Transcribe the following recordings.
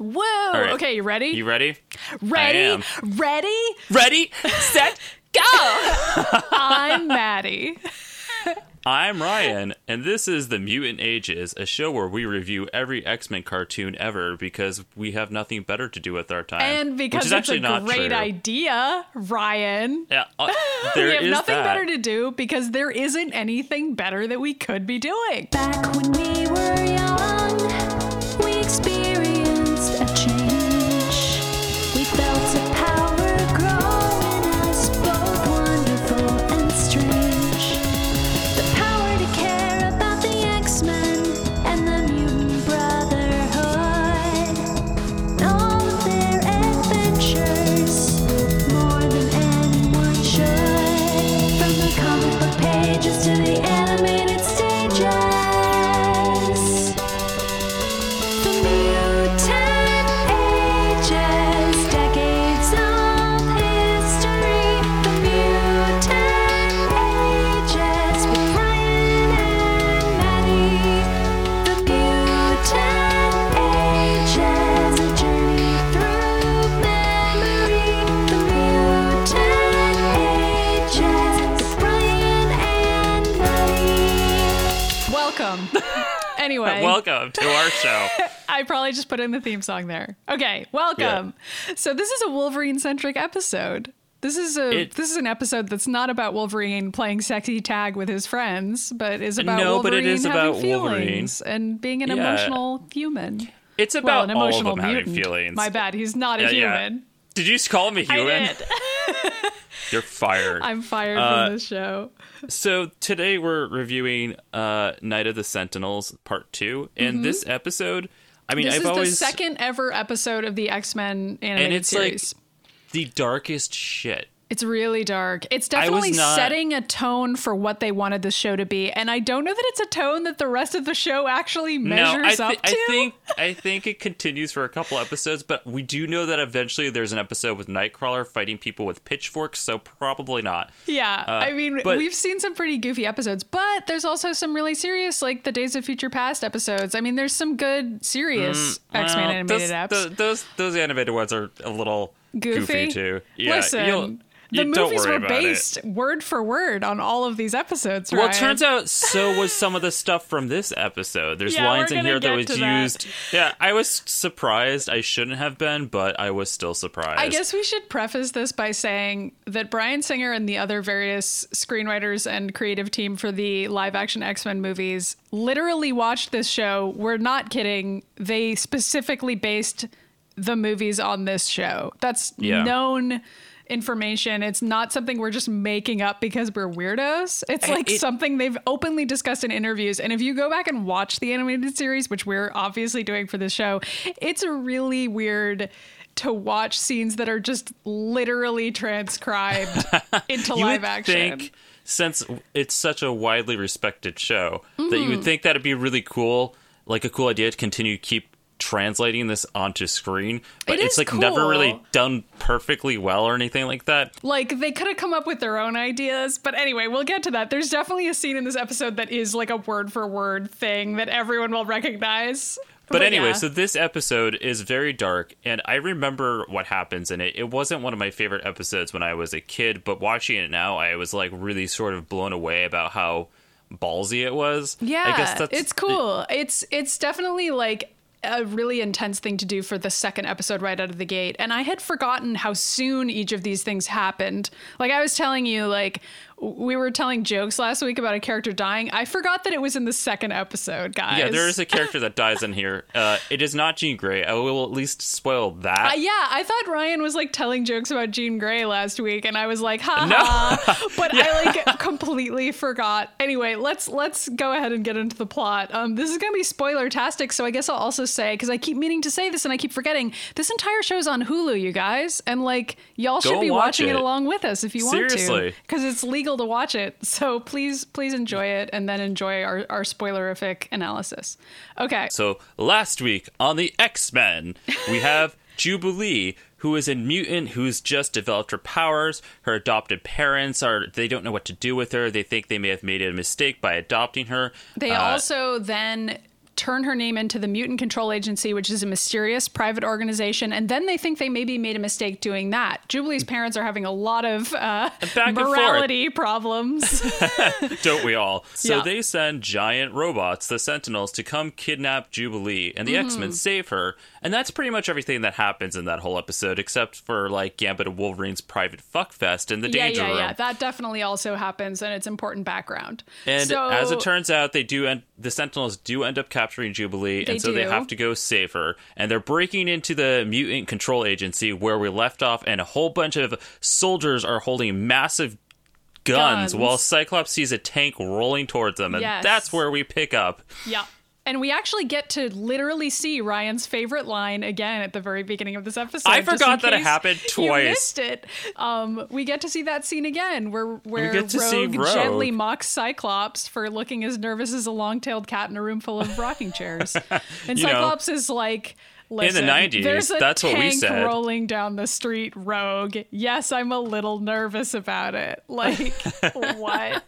Woo! right. Okay, you ready? You ready? ready? am. Ready? Ready, set, go! I'm Maddy. I'm Ryan, and this is The Mutant Ages, a show where we review every X Men cartoon ever because we have nothing better to do with our time. And which because is it's actually a not great true. idea, Ryan. Yeah, uh, there we have is nothing that. better to do because there isn't anything better that we could be doing. Back when we were anyway, Welcome to our show. I probably just put in the theme song there. Okay, welcome. So this is a Wolverine centric episode. This is a It- this is an episode that's not about Wolverine playing sexy tag with his friends, but is about No, but Wolverine it is about feelings and being an Yeah. emotional human. It's Well, about an all of emotional them mutant. having feelings. My bad. He's not a Yeah, yeah. human. Did you just call him a human? You're fired. I'm fired Uh, from this show. So today we're reviewing uh, Night of the Sentinels Part Two, and this episode, I mean, Mm-hmm. This I've is always the second ever episode of the X Men animated and it's like- series. the darkest shit. It's really dark. It's definitely not- setting a tone for what they wanted the show to be, and I don't know that it's a tone that the rest of the show actually measures no, I, thi- up to. I think I think it continues for a couple episodes, but we do know that eventually there's an episode with Nightcrawler fighting people with pitchforks, so probably not. yeah, I mean, uh, but- we've seen some pretty goofy episodes, but there's also some really serious, like the Days of Future Past episodes. I mean, there's some good, serious X Men animated those, apps. tho- those those animated ones are a little Goofy? too. Yeah, Listen, you'll- the movies were about it. based word for word on all of these episodes. Well, it turns out so was some of the stuff from this episode. There's Yeah, lines in here that was to that. used. Yeah, I was surprised. I shouldn't have been, but I was still surprised. I guess we should preface this by saying that Bryan Singer and the other various screenwriters and creative team for the live action X Men movies literally watched this show. We're not kidding. They specifically based the movies on this show. That's Yeah. known information. It's not something we're just making up because we're weirdos. It's like it- something they've openly discussed in interviews. And if you go back and watch the animated series, which we're obviously doing for this show, it's really weird to watch scenes that are just literally transcribed into you live would action. think, since it's such a widely respected show, that you Mm-hmm. would think that'd be really cool, like a cool idea to continue to keep translating this onto screen. But It it's like never really done perfectly well or anything like that. like they could have come up with their own ideas but anyway we'll get to that there's definitely a scene in this episode that is like a word for word thing that everyone will recognize But, anyway, yeah. so this episode is very dark, and I remember what happens in it. It wasn't one of my favorite episodes when I was a kid, but watching it now, I was like really sort of blown away about how ballsy it was. Yeah, I guess that's it's cool. It's it's definitely like a really intense thing to do for the second episode right out of the gate. And I had forgotten how soon each of these things happened. Like I was telling you, like we were telling jokes last week about a character dying. I forgot that it was in the second episode, guys. Yeah, there is a character that dies in here. Uh, it is not Jean Grey. I will at least spoil that. Uh, yeah, I thought Ryan was like telling jokes about Jean Grey last week, and I was like, ha ha. But I like completely forgot. Anyway, let's let's go ahead and get into the plot. Um, this is gonna be spoiler tastic, so I guess I'll also say because I keep meaning to say this and I keep forgetting. This entire show's on Hulu, you guys, and like y'all Go should be watch watching it. it. along with us if you want Seriously. to, because it's legal to watch it. So please, please enjoy it, and then enjoy our our spoilerific analysis. Okay. So last week on the X Men, we have Jubilee, who is a mutant who's just developed her powers. Her adopted parents are they don't know what to do with her. They think they may have made a mistake by adopting her. They Uh, also then turn her name into the Mutant Control Agency, which is a mysterious private organization. And then they think they maybe made a mistake doing that. Jubilee's parents are having a lot of uh, Back and forth. morality problems. Don't we all? So Yeah. they send giant robots, the Sentinels, to come kidnap Jubilee, and the Mm-hmm. X Men save her. And that's pretty much everything that happens in that whole episode, except for like Gambit and Wolverine's private fuckfest in the yeah, danger yeah, room. yeah. That definitely also happens, and it's important background. And so, as it turns out, they do end, the Sentinels do end up capturing Jubilee, They and so they have to go save her. And they're breaking into the Mutant Control Agency where we left off, and a whole bunch of soldiers are holding massive guns, Guns. while Cyclops sees a tank rolling towards them, and Yes. that's where we pick up. Yeah. And we actually get to literally see Ryan's favorite line again at the very beginning of this episode. I forgot that it happened You twice. missed it. Um, we get to see that scene again, where where get to see Rogue, Rogue. gently mocks Cyclops for looking as nervous as a long-tailed cat in a room full of rocking chairs, and You know, Cyclops is like. Listen, 90s, there's a that's what we tank said." rolling down the street, Rogue. Yes, I'm a little nervous about it. Like, what?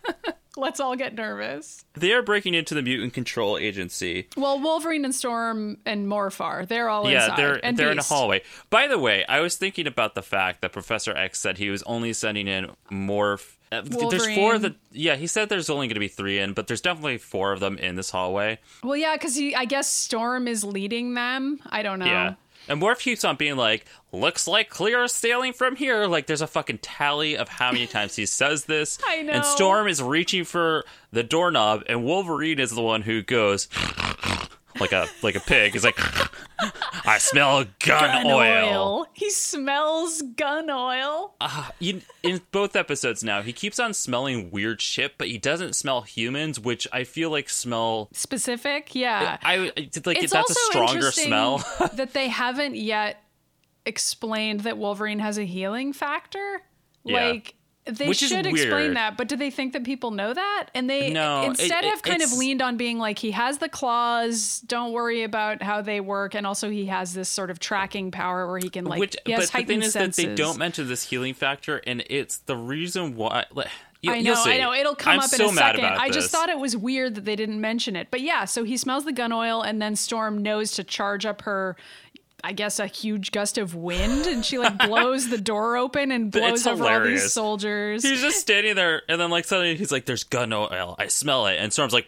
Let's all get nervous. They are breaking into the Mutant Control Agency. Well, Wolverine and Storm and Morphar, they're all Yeah, inside. they're and they're in a hallway. By the way, I was thinking about the fact that Professor X said he was only sending in Morph. Uh, There's four of the. Yeah, he said there's only going to be three in, but there's definitely four of them in this hallway. Well, yeah, because I guess Storm is leading them. I don't know. Yeah. And Morph keeps on being like, looks like clear sailing from here. Like, there's a fucking tally of how many times he says this. I know. And Storm is reaching for the doorknob, and Wolverine is the one who goes like a like a pig. He's like, I smell gun, Gun oil. He smells gun oil. Uh, you, in both episodes now, he keeps on smelling weird shit, but he doesn't smell humans, which I feel like smell. Specific, yeah. I I- like it's that's a also stronger smell. that they haven't yet explained that Wolverine has a healing factor. Yeah. Like they Which should explain that, but do they think that people know that? And they No, instead it- have kind of leaned on being like he has the claws, don't worry about how they work, and also he has this sort of tracking power where he can like Which, he has but the thing is senses. that they don't mention this healing factor, and it's the reason why. Like, you, I know. I know. It'll come I'm up so in a second. I this. just thought it was weird that they didn't mention it. But yeah, so he smells the gun oil, and then Storm knows to charge up her. I guess a huge gust of wind, and she like blows the door open and blows it's over all these soldiers. He's just standing there, and then like suddenly he's like, "There's gun oil. I smell it." And Storm's like,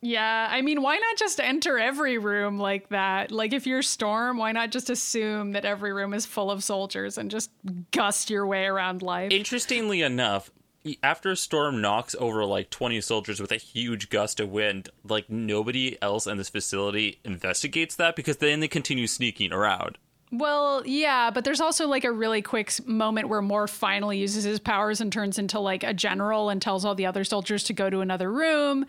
Yeah, I mean, why not just enter every room like that? Like, if you're Storm, why not just assume that every room is full of soldiers and just gust your way around life? Interestingly enough, after a Storm knocks over like 20 soldiers with a huge gust of wind, like nobody else in this facility investigates that because then they continue sneaking around. Well, yeah, but there's also like a really quick moment where Morph finally uses his powers and turns into like a general and tells all the other soldiers to go to another room.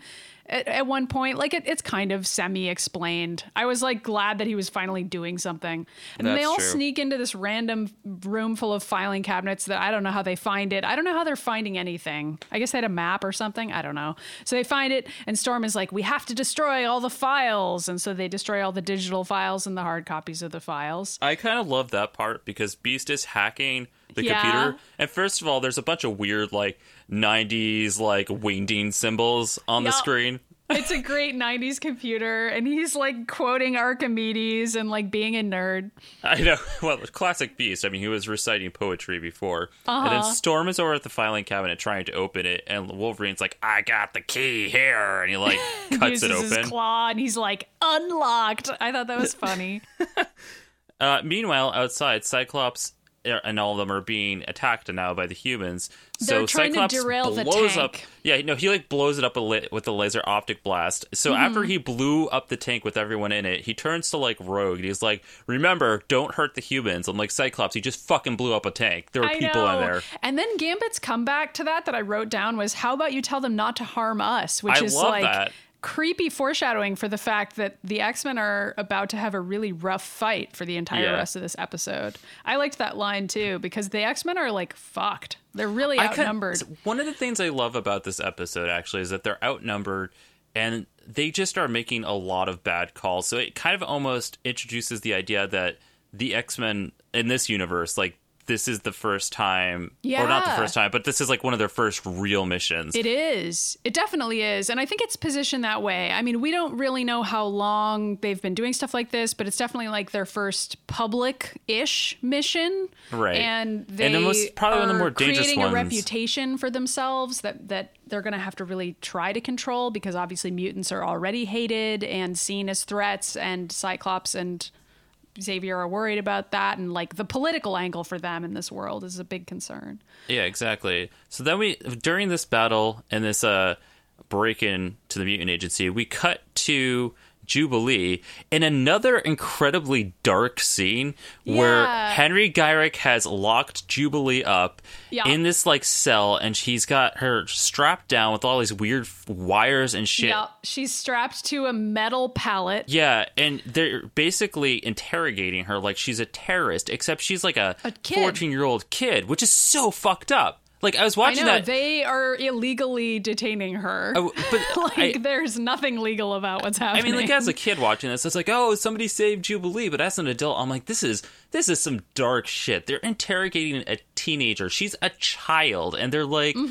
At, at one point, like it, it's kind of semi-explained. I was like glad that he was finally doing something. And then they all true. sneak into this random room full of filing cabinets that I don't know how they find it. I don't know how they're finding anything. I guess they had a map or something. I don't know. So they find it, and Storm is like, "We have to destroy all the files," and so they destroy all the digital files and the hard copies of the files. I kind of love that part because Beast is hacking the Yeah. computer. And first of all, there's a bunch of weird like 90s like wingding symbols on the screen. it's a great 90s computer and he's like quoting archimedes and like being a nerd I know. Well, classic Beast. I mean, he was reciting poetry before. And Uh-huh. then Storm is over at the filing cabinet trying to open it, and Wolverine's like, I got the key here. And he, like, cuts it his open. claw and he's like unlocked i thought that was funny Uh, meanwhile, outside, Cyclops and all of them are being attacked now by the humans. They're so trying to Cyclops derail the blows tank. up. Yeah, no, he like blows it up a with a laser optic blast. So Mm-hmm. after he blew up the tank with everyone in it, he turns to like Rogue. And he's like, "Remember, don't hurt the humans." I'm like, Cyclops, he just fucking blew up a tank. There were I people know. in there. And then Gambit's comeback to that that I wrote down was, "How about you tell them not to harm us?" Which I is love like that. Creepy foreshadowing for the fact that the X Men are about to have a really rough fight for the entire Yeah. rest of this episode. I liked that line too because the X Men are like fucked. They're really I could- outnumbered. one of the things I love about this episode actually is that they're outnumbered and they just are making a lot of bad calls. So it kind of almost introduces the idea that the X Men in this universe, like this is the first time, or not the first time, but this is like one of their first real missions. It is. It definitely is. And I think it's positioned that way. I mean, we don't really know how long they've been doing stuff like this, but it's definitely like their first public ish mission. Right. And they And it was probably one of the are more dangerous creating ones. a reputation for themselves that, that they're going to have to really try to control because obviously mutants are already hated and seen as threats, and Cyclops and Xavier are worried about that. And like the political angle for them in this world is a big concern. Yeah, exactly. So then we during this battle and this uh break in to the mutant agency, we cut to Jubilee in another incredibly dark scene where Yeah. Henry Gyrich has locked Jubilee up Yeah. in this like cell and she's got her strapped down with all these weird wires and shit. Yeah, she's strapped to a metal pallet. Yeah, and they're basically interrogating her like she's a terrorist, except she's like a A 14 year old kid, which is so fucked up. Like I was I watching know that. they are illegally detaining her. Oh, but like I- there's nothing legal about what's happening. I mean, like as a kid watching this, it's like, oh, somebody saved Jubilee. But as an adult, I'm like, this is this is some dark shit. They're interrogating a teenager. She's a child, and they're like, they're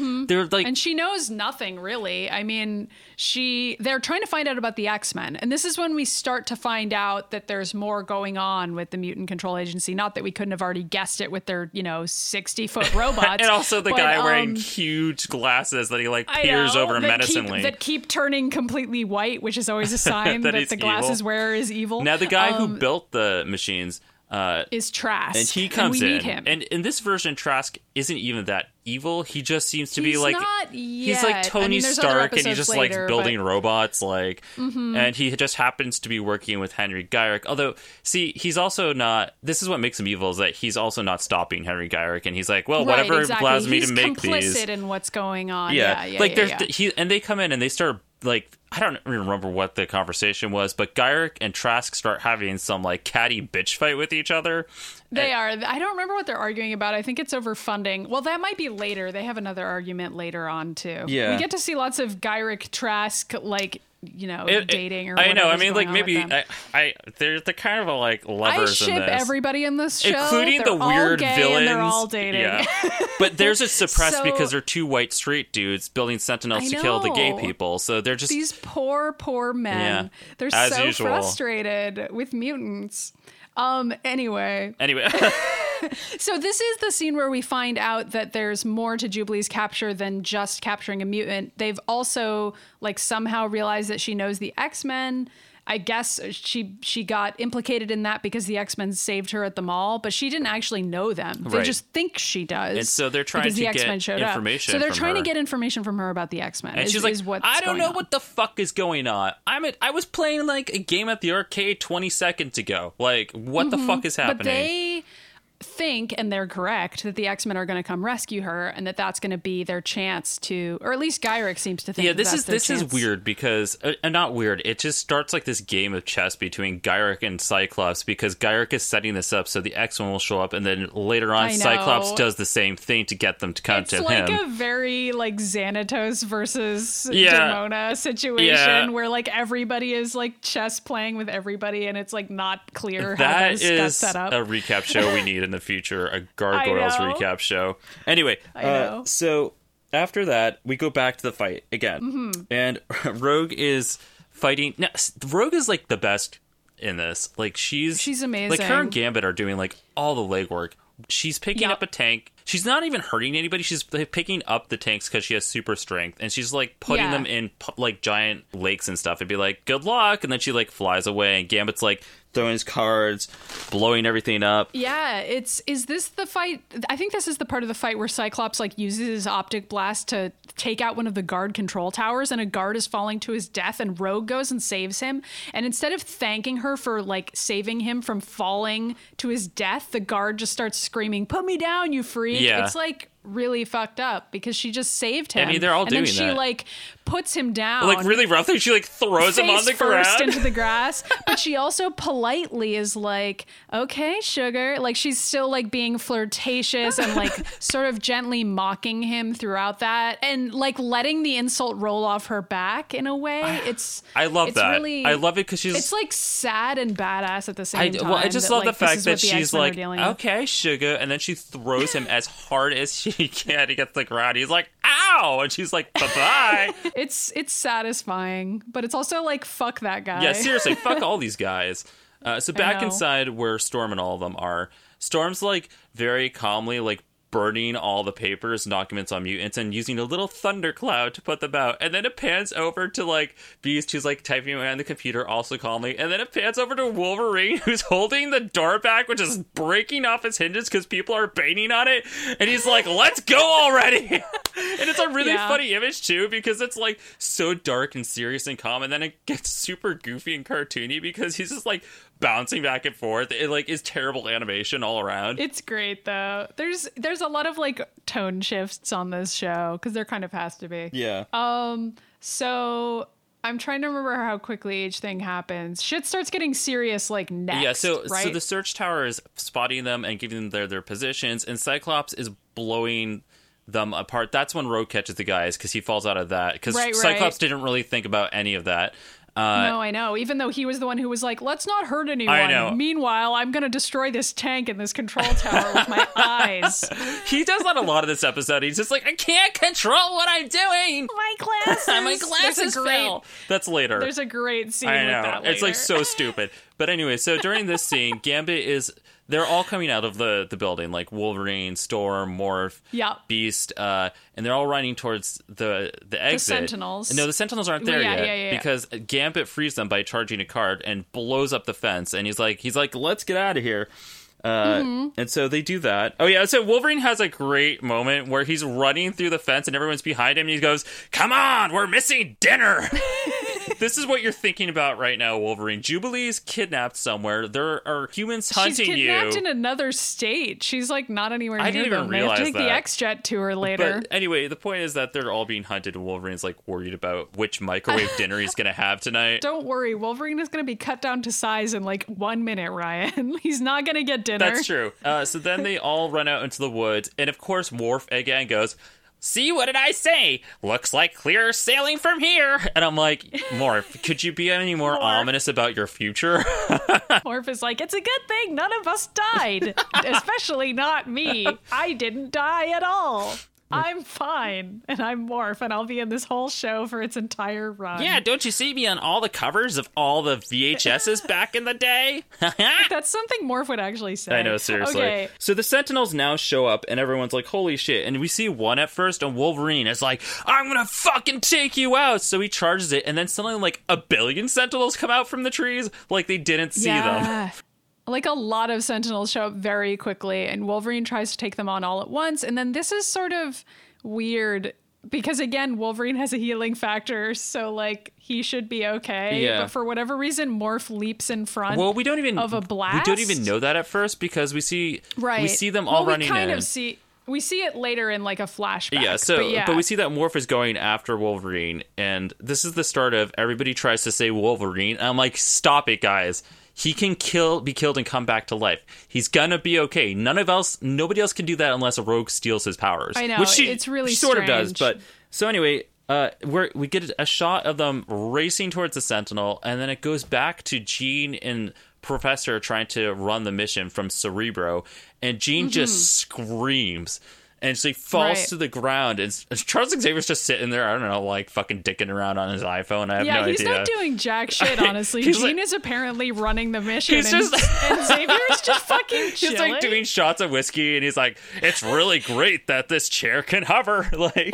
like, Mm-hmm. and she knows nothing really. I mean, she they're trying to find out about the X-Men. And this is when we start to find out that there's more going on with the Mutant Control Agency. Not that we couldn't have already guessed it with their, you know, 60-foot robots. and also the but, guy wearing um, huge glasses that he like peers know, over that menacingly. Keep, that keep turning completely white, which is always a sign That that, the glasses evil. wearer is evil. now the guy Um, who built the machines. Uh, is Trask. and he comes we in, and in this version, Trask isn't even that evil. He just seems to be like not he's like yet. I Tony mean, Stark, and he just later, likes but- Mm-hmm. building robots, like, and he just happens to be working with Henry Gyrich. Although, see, he's also not. This is what makes him evil is that he's also not stopping Henry Gyrich, and he's like, well, Right, whatever exactly. allows me He's to make complicit these. in what's going on. Yeah, Yeah, yeah, like yeah, there's yeah. He and they come in and they start like I don't even remember what the conversation was, but Gyrich and Trask start having some like catty bitch fight with each other. They are. I don't remember what they're arguing about. I think it's over funding. Well, that might be later. They have another argument later on too. Yeah. we get to see lots of Gyrich Trask like you know It- dating or I know. I mean, like going on with maybe. I, I they're the kind of a, like I lovers in ship this, everybody in this show, including They're the weird gay villains. And they're all dating. Yeah, but theirs is suppressed So- because they're two white straight dudes building sentinels to kill the gay people. So they're just These poor, poor men. Yeah, They're as so usual. frustrated with mutants. Um. Anyway, anyway. So this is the scene where we find out that there's more to Jubilee's capture than just capturing a mutant. They've also like somehow realized that she knows the X-Men. I guess she she got implicated in that because the X-Men saved her at the mall, but she didn't actually know them. They Right. just think she does. And so they're trying to the get X-Men information up. So they're from trying her. to get information from her about the X-Men. And is, she's like, I don't know on. what the fuck is going on. I'm at, I was playing like a game at the arcade 20 seconds ago. Like, what the mm-hmm. fuck is happening? Think, and they're correct, that the X Men are going to come rescue her, and that that's going to be their chance to, or at least Gyrich seems to think. yeah, that this that's is this chance. is weird because uh, uh, not weird. It just starts like this game of chess between Gyrich and Cyclops because Gyrich is setting this up so the X Men will show up, and then later on Cyclops does the same thing to get them to come It's to like him. It's like a very like Xanatos versus Yeah. Demona situation Yeah. where like everybody is like chess playing with everybody, and it's like not clear how That this got set up. a recap show we need in the future, a Gargoyles recap show. Anyway, uh, so after that, we go back to the fight again, Mm-hmm. and Rogue is fighting. Now, Rogue is like the best in this. Like she's She's amazing. Like her and Gambit are doing like all the legwork. She's picking Yep. up a tank. She's not even hurting anybody. She's picking up the tanks because she has super strength, and she's like putting Yeah. them in like giant lakes and stuff, and be like, "Good luck," and then she like flies away, and Gambit's like throwing his cards, blowing everything up. Yeah, it's is this the fight? I think this is the part of the fight where Cyclops like uses his optic blast to take out one of the guard control towers and a guard is falling to his death and Rogue goes and saves him and instead of thanking her for like saving him from falling to his death, the guard just starts screaming, "Put me down, you freak." Yeah. It's like really fucked up because she just saved him. I mean, they're all and doing then she that. like puts him down, like really roughly, she like throws him on the first ground. into the grass. But she also politely is like, "Okay, sugar." Like she's still like being flirtatious and like sort of gently mocking him throughout that, and like letting the insult roll off her back in a way. Ah, it's I love it's that. Really, I love it because she's. It's like sad and badass at the same I, time. well, I just that, love like, the fact that the she's like, okay, sugar, and then she throws him as hard as she can. He gets the ground. He's like, ow, and she's like, bye bye. It's it's satisfying, but it's also like fuck that guy. yeah, seriously, fuck all these guys. Uh, so back inside where Storm and all of them are, Storm's like very calmly like burning all the papers and documents on mutants and using a little thundercloud to put them out. And then it pans over to like Beast who's like typing away on the computer also calmly. And then it pans over to Wolverine who's holding the door back, which is breaking off its hinges because people are banging on it. And he's like, let's go already. and it's a really Yeah. funny image too because it's like so dark and serious and calm. And then it gets super goofy and cartoony because he's just like bouncing back and forth. It like is terrible animation all around. It's great though. There's there's a lot of like tone shifts on this show because there kind of has to be. yeah. Um. So I'm trying to remember how quickly each thing happens. Shit starts getting serious like next. yeah, so right? so the search tower is spotting them and giving them their their positions, and Cyclops is blowing them apart. That's when Rogue catches the guys because he falls out of that because Right, Cyclops right. didn't really think about any of that. Uh, no, I know. Even though he was the one who was like, "Let's not hurt anyone." I know. Meanwhile, I'm gonna destroy this tank and this control tower with my eyes. he does that a lot of this episode. He's just like, I can't control what I'm doing. My glasses. My glasses great, fell. That's later. There's a great scene I with know. It's like so stupid. But anyway, so during this scene, Gambit is they're all coming out of the the building, like Wolverine, Storm, Morph, Yeah. Beast, uh, and they're all running towards the the exit. Sentinels. No, the Sentinels aren't there Yeah, yet yeah, yeah, yeah. because Gambit frees them by charging a card and blows up the fence. And he's like, he's like, let's get out of here. Uh, Mm-hmm. And so they do that. Oh yeah, so Wolverine has a great moment where he's running through the fence and everyone's behind him. And he goes, "Come on, we're missing dinner." this is what you're thinking about right now, Wolverine. Jubilee's kidnapped somewhere. There are humans hunting She's kidnapped you. in another state. She's like not anywhere I near didn't even them. They have to realize take the. X Jet to her later. But anyway, the point is that they're all being hunted, and Wolverine's like worried about which microwave dinner he's gonna have tonight. Don't worry, Wolverine is going to be cut down to size in like one minute, Ryan. He's not going to get dinner. That's true. Uh, so then they all run out into the woods, and of course, Morph again goes, See, what did I say? Looks like clear sailing from here. And I'm like, Morph, could you be any more Morph. ominous about your future? Morph is like, it's a good thing none of us died, especially not me. I didn't die at all. I'm fine, and I'm Morph, and I'll be in this whole show for its entire run. yeah, don't you see me on all the covers of all the VHSs back in the day? That's something Morph would actually say. I know, seriously. Okay, So the Sentinels now show up, and everyone's like, "Holy shit!" And we see one at first, and Wolverine is like, "I'm gonna fucking take you out!" So he charges it, and then suddenly, like a billion Sentinels come out from the trees, like they didn't see them. Like a lot of Sentinels show up very quickly, and Wolverine tries to take them on all at once. And then this is sort of weird because, again, Wolverine has a healing factor, so like he should be okay. Yeah. But for whatever reason, Morph leaps in front. Well, we don't even of a blast We don't even know that at first because we see right. we see them all well, running We kind in. of see. We see it later in like a flashback. yeah, so but, yeah. we see that Morph is going after Wolverine, and this is the start of everybody tries to say Wolverine. And I'm like, stop it, guys. He can kill, be killed, and come back to life. He's gonna be okay. None of else, nobody else can do that unless a rogue steals his powers. I know, which she, it's really she sort of does. strange. But so anyway, uh, we get a shot of them racing towards the Sentinel, and then it goes back to Jean and Professor trying to run the mission from Cerebro, and Jean just screams. And she falls. Right. to the ground, and Charles Xavier's just sitting there. I don't know, like fucking dicking around on his iPhone. I have yeah, no he's idea. not doing jack shit, honestly. He's Jean like- is apparently running the mission, He's and, just- and Xavier's just fucking He's chilling. like doing shots of whiskey, and he's like, "It's really great that this chair can hover." Like,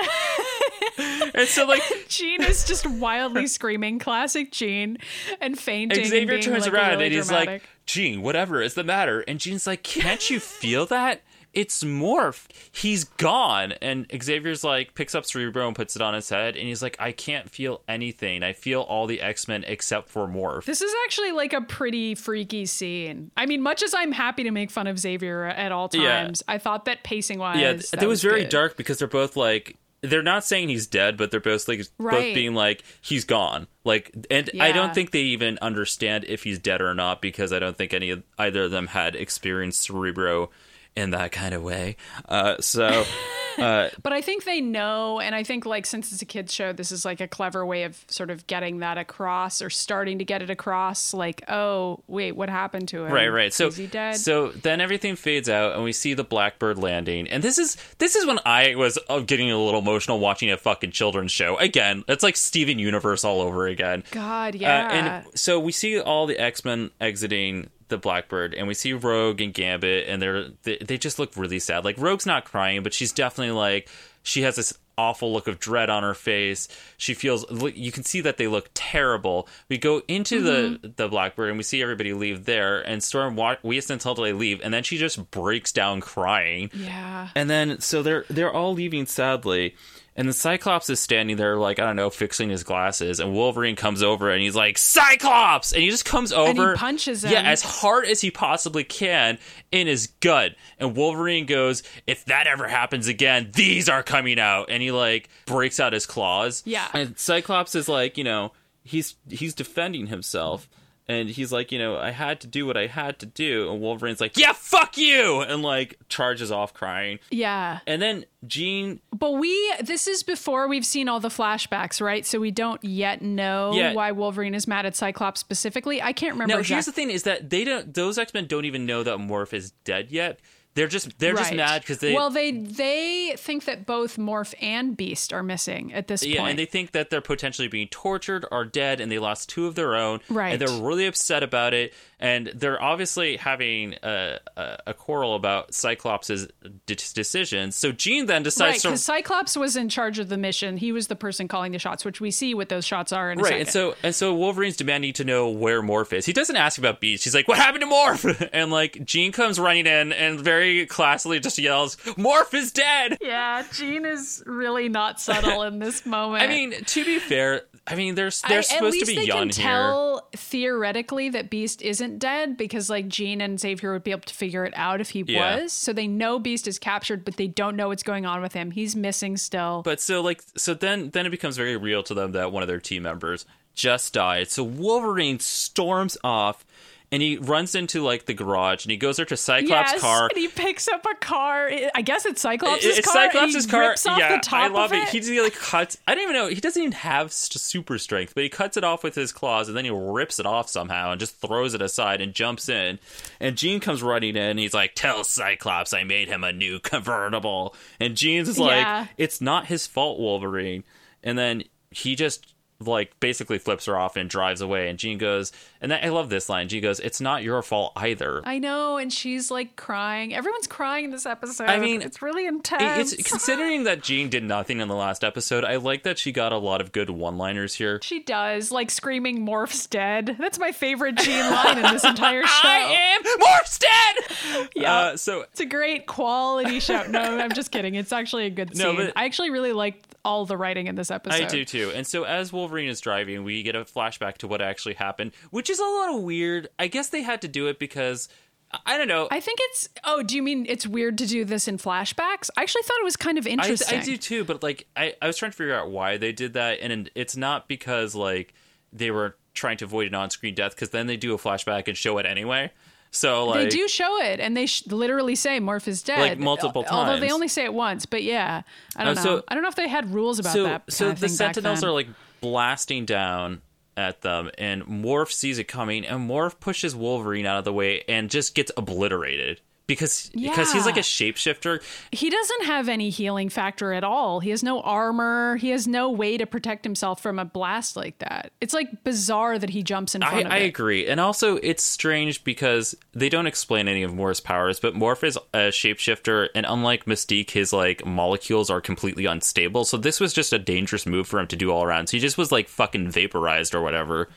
and so like Jean is just wildly screaming, classic Jean, and fainting. and Xavier being, turns like, around really and he's dramatic. like, "Jean, whatever is the matter?" And Jean's like, "Can't you feel that?" It's Morph. He's gone. And Xavier's like, picks up Cerebro and puts it on his head. And he's like, I can't feel anything. I feel all the X Men except for Morph. This is actually like a pretty freaky scene. I mean, much as I'm happy to make fun of Xavier at all Yeah. times, I thought that pacing wise, yeah, that it was, very good. dark because they're both like, they're not saying he's dead, but they're both like, both being like, he's gone. Like, and I don't think they even understand if he's dead or not because I don't think any of either of them had experienced Cerebro in that kind of way. Uh, so. But I think they know, and I think like since it's a kids show, this is like a clever way of sort of getting that across or starting to get it across. Like, oh wait, what happened to him? Right, right. So, is he dead? so then everything fades out, and we see the Blackbird landing. And this is this is when I was uh, getting a little emotional watching a fucking children's show. Again, it's like Steven Universe all over again. God, Uh, yeah. and so we see all the X Men exiting the Blackbird, and we see Rogue and Gambit, and they're they, they just look really sad. Like Rogue's not crying, but she's definitely like she has this awful look of dread on her face. She feels you can see that they look terrible. We go into Mm-hmm. the the Blackbird, and we see everybody leave there, and Storm wa- waits until they leave, and then she just breaks down crying. yeah. And then so they're they're all leaving sadly. And the Cyclops is standing there like, I don't know, fixing his glasses, and Wolverine comes over and he's like, Cyclops! And he just comes over punches him. Yeah, as hard as he possibly can in his gut. And Wolverine goes, If that ever happens again, these are coming out. And he like breaks out his claws. Yeah. And Cyclops is like, you know, he's he's defending himself. And he's like, you know, I had to do what I had to do. And Wolverine's like, yeah, fuck you! And like charges off crying. Yeah. And then Jean, But we, this is before we've seen all the flashbacks, right? So we don't yet know Yeah. why Wolverine is mad at Cyclops specifically. I can't remember. now exact- here's the thing: is that they don't; those X Men don't even know that Morph is dead yet. They're just they're just mad because they well they they think that both Morph and Beast are missing at this point. yeah, point. and they think that they're potentially being tortured or dead, and they lost two of their own. Right. And they're really upset about it, and they're obviously having a a, a quarrel about Cyclops' de- decisions. So Jean then right, decides to because Cyclops was in charge of the mission. He was the person calling the shots, which we see what those shots are in Right, and so and so Wolverine's demanding to know where Morph is. He doesn't ask about Beast. He's like, "What happened to Morph?" And like Jean comes running in and very classily just yells, "Morph is dead!" yeah, Jean is really not subtle in this moment. I mean, to be fair, I mean, they're I- they're at supposed to be they young can here. tell theoretically that Beast isn't dead because like Jean and Xavier would be able to figure it out if he Yeah. was. So they know Beast is captured, but they don't know what's going on with him. He's missing still. But so like so then then it becomes very real to them that one of their team members just died. So Wolverine storms off and he runs into like the garage and he goes there to Cyclops' yes, car. and he picks up a car. I guess it's Cyclops' it's car. Cyclops' car. Rips off yeah, the top I love of it. He just like cuts. I don't even know. He doesn't even have super strength, but he cuts it off with his claws, and then he rips it off somehow and just throws it aside and jumps in. And Jean comes running in. And he's like, "Tell Cyclops I made him a new convertible." And Jean's is like, Yeah. "It's not his fault, Wolverine." And then he just like basically flips her off and drives away. And Jean goes, and I love this line. Jean goes, "It's not your fault either." I know, and she's like crying. Everyone's crying in this episode. I mean, it's really intense. It's considering that Jean did nothing in the last episode. I like that she got a lot of good one-liners here. she does, like screaming "Morph's dead." That's my favorite Jean line in this entire show. I am Morph's dead. Yeah. Uh, so It's a great quality show. No, I'm just kidding. It's actually a good No, but- I actually really liked all the writing in this episode. I do too. And so as Wolverine is driving, we get a flashback to what actually happened, which is a little weird. I guess they had to do it because I- I don't know. I think it's. Oh, do you mean it's weird to do this in flashbacks? I actually thought it was kind of I, interesting. I do too, but like I, I was trying to figure out why they did that, and it's not because like they were trying to avoid an on-screen death, because then they do a flashback and show it anyway. So like they do show it, and they sh- literally say Morph is dead, Like, multiple times. Although they only say it once, but yeah, I don't Uh, know. so- I don't know if they had rules about so that. so the sentinels are like blasting down at them and morph sees it coming and morph pushes wolverine out of the way and just gets obliterated because because he's like a shapeshifter He doesn't have any healing factor at all. He has no armor. He has no way to protect himself from a blast like that. It's like bizarre that he jumps in I, front of I it. agree and also it's strange because they don't explain any of morph's powers but morph is a shapeshifter and unlike mystique his like molecules are completely unstable so this was just a dangerous move for him to do all around so he just was like fucking vaporized or whatever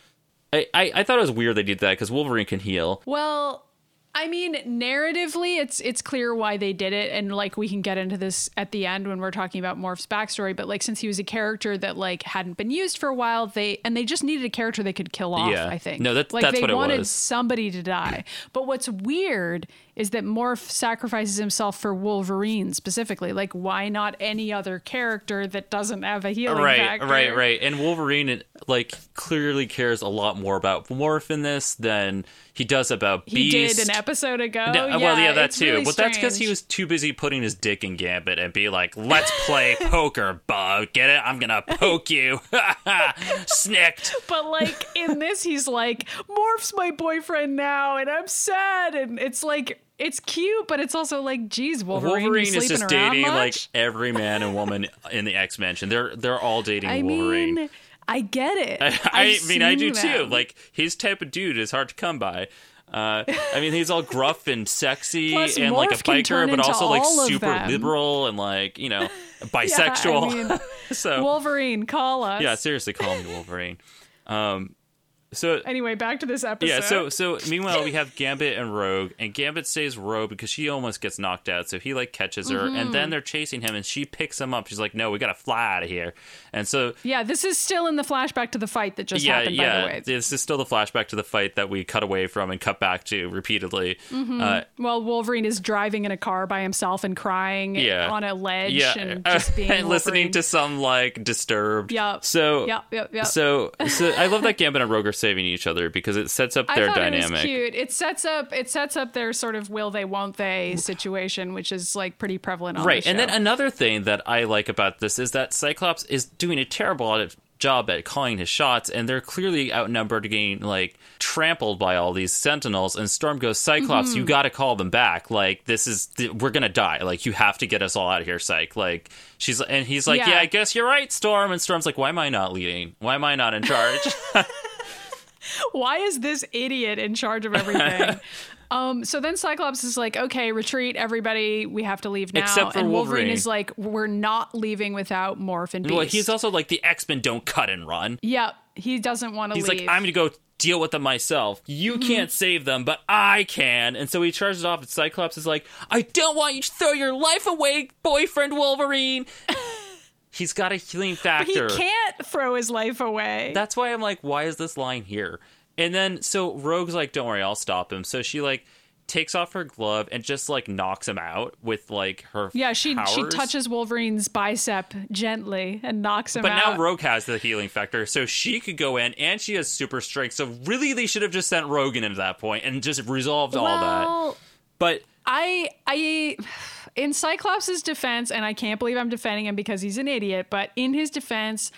I, I, I thought it was weird they did that because Wolverine can heal. Well, I mean, narratively, it's it's clear why they did it, and like we can get into this at the end when we're talking about Morph's backstory. But like, since he was a character that like hadn't been used for a while, they and they just needed a character they could kill off. Yeah. I think. No, that's- like that's they what wanted somebody to die. But what's weird is that Morph sacrifices himself for Wolverine specifically. Like, why not any other character that doesn't have a healing right, factor? right, right. And Wolverine, it, like, clearly cares a lot more about Morph in this than he does about Beast. He did an episode ago. No, yeah, well, yeah, that too. really but that's because he was too busy putting his dick in Gambit and be like, "Let's play poker, bug. Get it? I'm gonna poke you." Snicked. But like in this, he's like, Morph's my boyfriend now, and I'm sad. And it's like it's cute, but it's also like, geez, Wolverine, Wolverine is just dating like every man and woman in the X Mansion. They're they're all dating I Wolverine. mean, I get it. I, I've mean, I do seen too. Like his type of dude is hard to come by. Uh, I mean, he's all gruff and sexy Plus, and like a biker, but also like super liberal and like you know Yeah, bisexual. I mean, so Wolverine, call us. yeah, seriously, call me Wolverine. Um, so Anyway, back to this episode. yeah, so so meanwhile we have Gambit and Rogue, and Gambit stays Rogue because she almost gets knocked out. So he like catches her, Mm-hmm. and then they're chasing him, and she picks him up. She's like, "No, we gotta fly out of here." And so yeah, this is still in the flashback to the fight that just yeah, happened. yeah. By the way, Yeah, This is still the flashback to the fight that we cut away from and cut back to repeatedly. Mm-hmm. Uh, well, Wolverine is driving in a car by himself and crying Yeah. on a ledge yeah, and just being and listening to some like disturbed. Yup. So Yep, yep, yep. So so I love that Gambit and Rogue are saving each other because it sets up their I thought dynamic. it was cute. It sets up it sets up their sort of will they won't they situation, which is like pretty prevalent on Right. the And then another thing that I like about this is that Cyclops is doing a terrible job at calling his shots, and they're clearly outnumbered, getting like trampled by all these Sentinels. And Storm goes, Cyclops, Mm-hmm. you got to call them back. Like this is th- we're gonna die. Like you have to get us all out of here, Cyc. Like she's and he's like, Yeah. yeah, I guess you're right, Storm. And Storm's like, why am I not leading? Why am I not in charge? Why is this idiot in charge of everything? um, so then Cyclops is like, okay, retreat, everybody, we have to leave now. Except for and Wolverine, Wolverine. is like, we're not leaving without Morph and Beast. well, he's also like the X Men don't cut and run. Yep, he doesn't want to He's leave. like, I'm gonna go deal with them myself. You Mm-hmm. can't save them, but I can. And so he charges off, and Cyclops is like, I don't want you to throw your life away, boyfriend Wolverine. He's got a healing factor. he can't throw his life away. That's why I'm like, why is this line here? And then so Rogue's like, don't worry, I'll stop him. So she like takes off her glove and just like knocks him out with like her yeah, she she touches Wolverine's bicep gently and knocks him But out. But now Rogue has the healing factor, so she could go in, and she has super strength. So really, they should have just sent Rogue in at that point and just resolved all that. But I I in Cyclops' defense, and I can't believe I'm defending him because he's an idiot, but in his defense,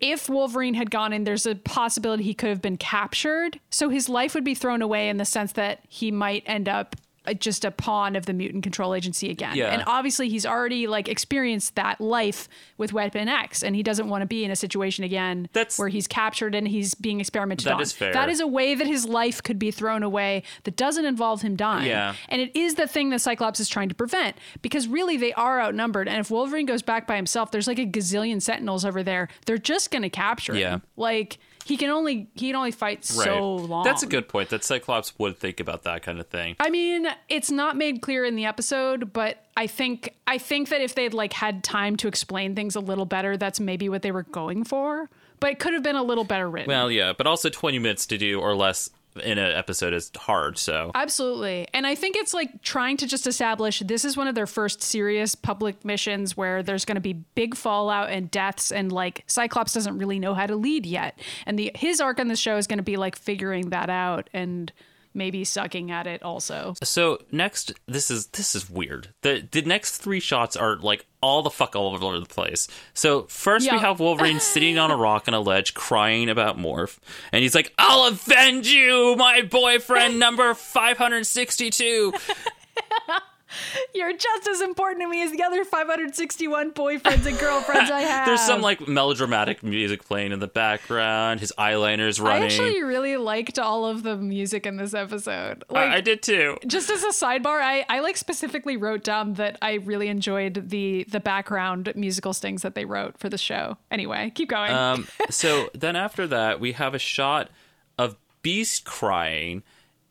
if Wolverine had gone in, there's a possibility he could have been captured. So his life would be thrown away in the sense that he might end up just a pawn of the mutant control agency again. Yeah. And obviously he's already like experienced that life with Weapon X and he doesn't want to be in a situation again That's- where he's captured and he's being experimented That on. is fair. That is a way that his life could be thrown away that doesn't involve him dying. Yeah. And it is the thing that Cyclops is trying to prevent because really they are outnumbered. And if Wolverine goes back by himself, there's like a gazillion Sentinels over there. They're just going to capture Yeah. him. Like he can only he can only fight so long. That's a good point. That Cyclops would think about that kind of thing. I mean, it's not made clear in the episode, but I think I think that if they'd like had time to explain things a little better, that's maybe what they were going for. But it could have been a little better written. Well, yeah, but also 20 minutes to do or less in an episode is hard. So Absolutely. And I think it's like trying to just establish this is one of their first serious public missions where there's going to be big fallout and deaths and like Cyclops doesn't really know how to lead yet. And the his arc on the show is going to be like figuring that out and maybe sucking at it also. So next, this is this is weird. The the next three shots are like all the fuck all over the place. So first we have Wolverine sitting on a rock on a ledge crying about Morph, and he's like, "I'll avenge you, my boyfriend number five hundred sixty-two." You're just as important to me as the other 561 boyfriends and girlfriends I have. There's some like melodramatic music playing in the background. His eyeliner's running. I actually really liked all of the music in this episode. Like, I, I did too. just as a sidebar, I, I like specifically wrote down that I really enjoyed the the background musical stings that they wrote for the show. Anyway, keep going. Um, so then after that, we have a shot of Beast crying,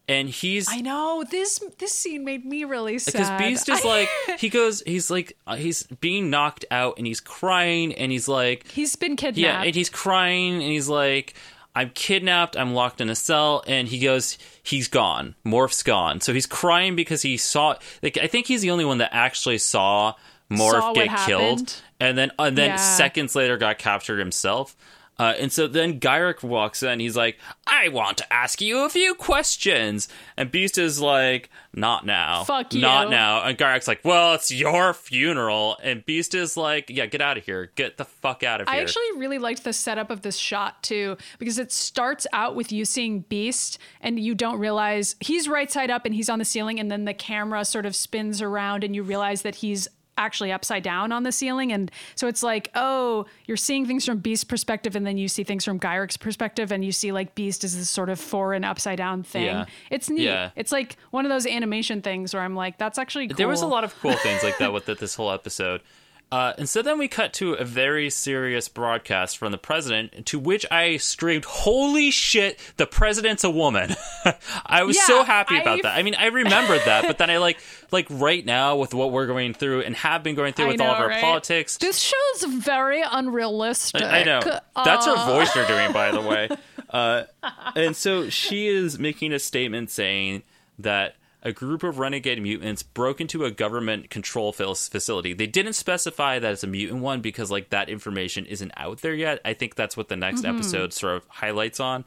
and he's I know this this scene made me really sad. because Beast is like he goes he's like uh, he's being knocked out and he's crying and he's like he's been kidnapped. yeah and he's crying and he's like I'm kidnapped I'm locked in a cell and he goes he's gone Morph's gone so he's crying because he saw like I think he's the only one that actually saw Morph Saw get killed and then and then Yeah. seconds later got captured himself. Uh, and so then Gyrich walks in. He's like, "I want to ask you a few questions." And Beast is like, "Not now, Fuck you." not now." And Gyrich's like, "Well, it's your funeral." And Beast is like, "Yeah, get out of here. Get the fuck out of here." I actually really liked the setup of this shot too, because it starts out with you seeing Beast and you don't realize he's right side up and he's on the ceiling, and then the camera sort of spins around and you realize that he's actually upside down on the ceiling. And so it's like, oh, you're seeing things from Beast's perspective, and then you see things from Gyrich's perspective, and you see like Beast is this sort of foreign upside down thing. Yeah. It's neat. Yeah. It's like one of those animation things where I'm like, that's actually cool. There was a lot of cool things like that with it, this whole episode. Uh, and so then we cut to a very serious broadcast from the president, to which I screamed, "Holy shit! The president's a woman!" I was so happy about I- that. I mean, I remembered that, but then I like, like right now with what we're going through and have been going through I with all of our right? politics, This show's very unrealistic. I know. That's her Uh, voice you're doing, by the way. Uh, and so she is making a statement saying that a group of renegade mutants broke into a government control facility. They didn't specify that it's a mutant one because like that information isn't out there yet. I think that's what the next Mm-hmm. episode sort of highlights on.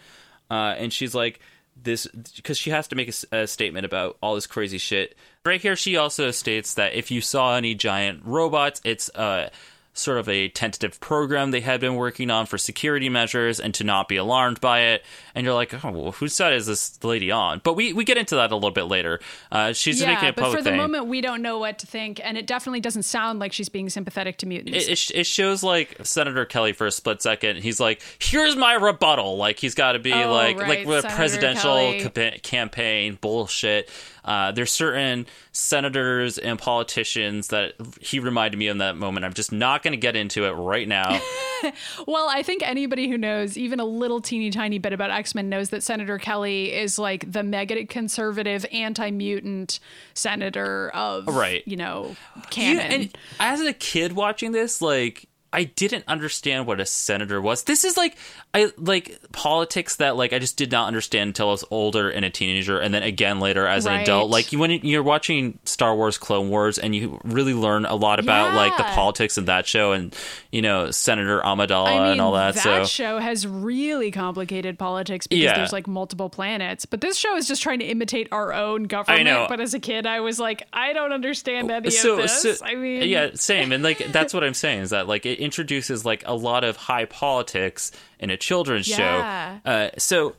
Uh, and she's like this because she has to make a statement about all this crazy shit. Right here, she also states that if you saw any giant robots, it's uh sort of a tentative program they had been working on for security measures and to not be alarmed by it. And you're like, oh, well, whose side is this lady on? But we, we get into that a little bit later. Uh, she's making Yeah, a but for the thing. moment, we don't know what to think, and it definitely doesn't sound like she's being sympathetic to mutants. it, it, it shows like Senator Kelly for a split second. He's like, "Here's my rebuttal." Like he's got to be Oh, like right, like with a presidential campa- campaign bullshit. Uh, there's certain senators and politicians that he reminded me of in that moment. I'm just not going to get into it right now. well, I think anybody who knows even a little teeny tiny bit about X Men knows that Senator Kelly is like the mega conservative, anti mutant senator of Right. you know canon. and as a kid watching this, like I didn't understand what a senator was. This is like I like politics that like I just did not understand until I was older and a teenager, and then again later as an adult. Like you, when you're watching Star Wars Clone Wars, and you really learn a lot about like the politics of that show, and you know Senator Amidala I mean, and all that. so show has really complicated politics because Yeah. there's like multiple planets. But this show is just trying to imitate our own government. I know. But as a kid, I was like, I don't understand any so, of this. so I mean, yeah same and like that's what i'm saying is that like it introduces like a lot of high politics in a children's Yeah. show uh, so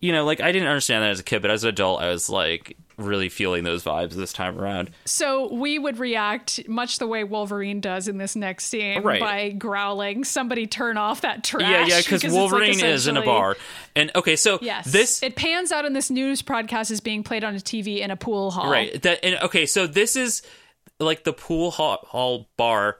you know like i didn't understand that as a kid but as an adult i was like really feeling those vibes this time around So we would react much the way Wolverine does in this next scene Right. by growling, "Somebody turn off that trash!" yeah yeah because it's, like, wolverine is in a bar and okay so Yes. this it pans out in this news broadcast is being played on a TV in a pool hall. Right. That and okay, so this is like the pool hall, hall bar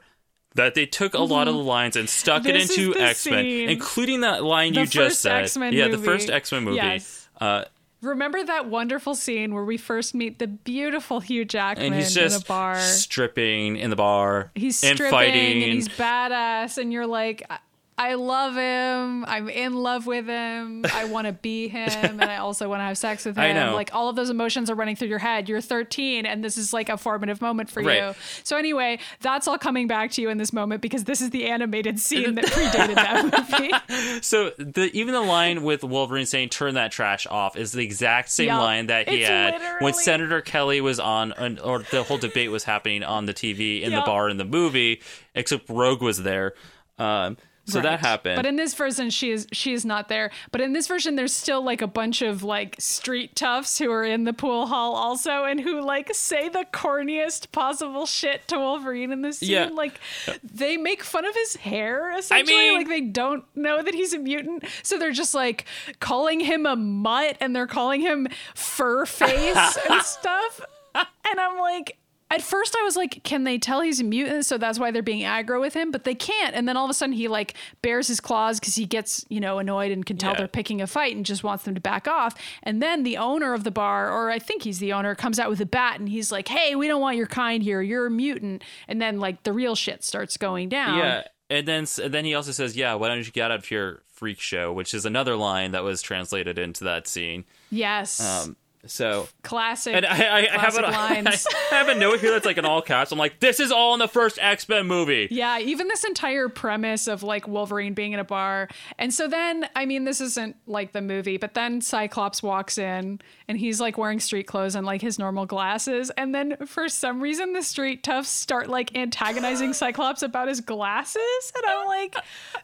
that they took a lot of the lines and stuck it Mm-hmm. This is into X Men, including that line The you just said. X-Men yeah, the first X Men movie. Yes. Uh, Remember that wonderful scene where we first meet the beautiful Hugh Jackman and he's in a bar. stripping in the bar. He's and fighting. and he's badass, and you're like, I- love him. I'm in love with him. I want to be him, and I also want to have sex with him. I know. Like all of those emotions are running through your head. You're 13, and this is like a formative moment for Right. you. So anyway, that's all coming back to you in this moment because this is the animated scene that predated that movie. so the even the line with Wolverine saying "turn that trash off" is the exact same Yup. line that he It's had when Senator Kelly was on, on, or the whole debate was happening on the TV in the bar in the movie. Except Rogue was there. Um, so that happened. But in this version, she is she is not there. But in this version, there's still like a bunch of like street toughs who are in the pool hall also, and who like say the corniest possible shit to Wolverine in this scene. Yeah. Like they make fun of his hair essentially. mean- like they don't know that he's a mutant, so they're just like calling him a mutt and they're calling him fur face and stuff. And I'm like. At first I was like, can they tell he's a mutant? So that's why they're being aggro with him, but they can't. And then all of a sudden he like bears his claws because he gets, you know, annoyed and can tell Yeah. they're picking a fight and just wants them to back off. And then the owner of the bar, or I think he's the owner, comes out with a bat and he's like, hey, we don't want your kind here. You're a mutant. And then like the real shit starts going down. Yeah, and then and then he also says, "Yeah, why don't you get out of your freak show?" Which is another line that was translated into that scene. Yes. Um, so classic. and I, I, I have classic a, lines. I have a note here that's like an all caps. I'm like, this is all in the first X Men movie. Yeah, even this entire premise of like Wolverine being in a bar. And so then, I mean, this isn't like the movie, but then Cyclops walks in and he's like wearing street clothes and like his normal glasses. And then for some reason, the street toughs start like antagonizing Cyclops about his glasses. And I'm like,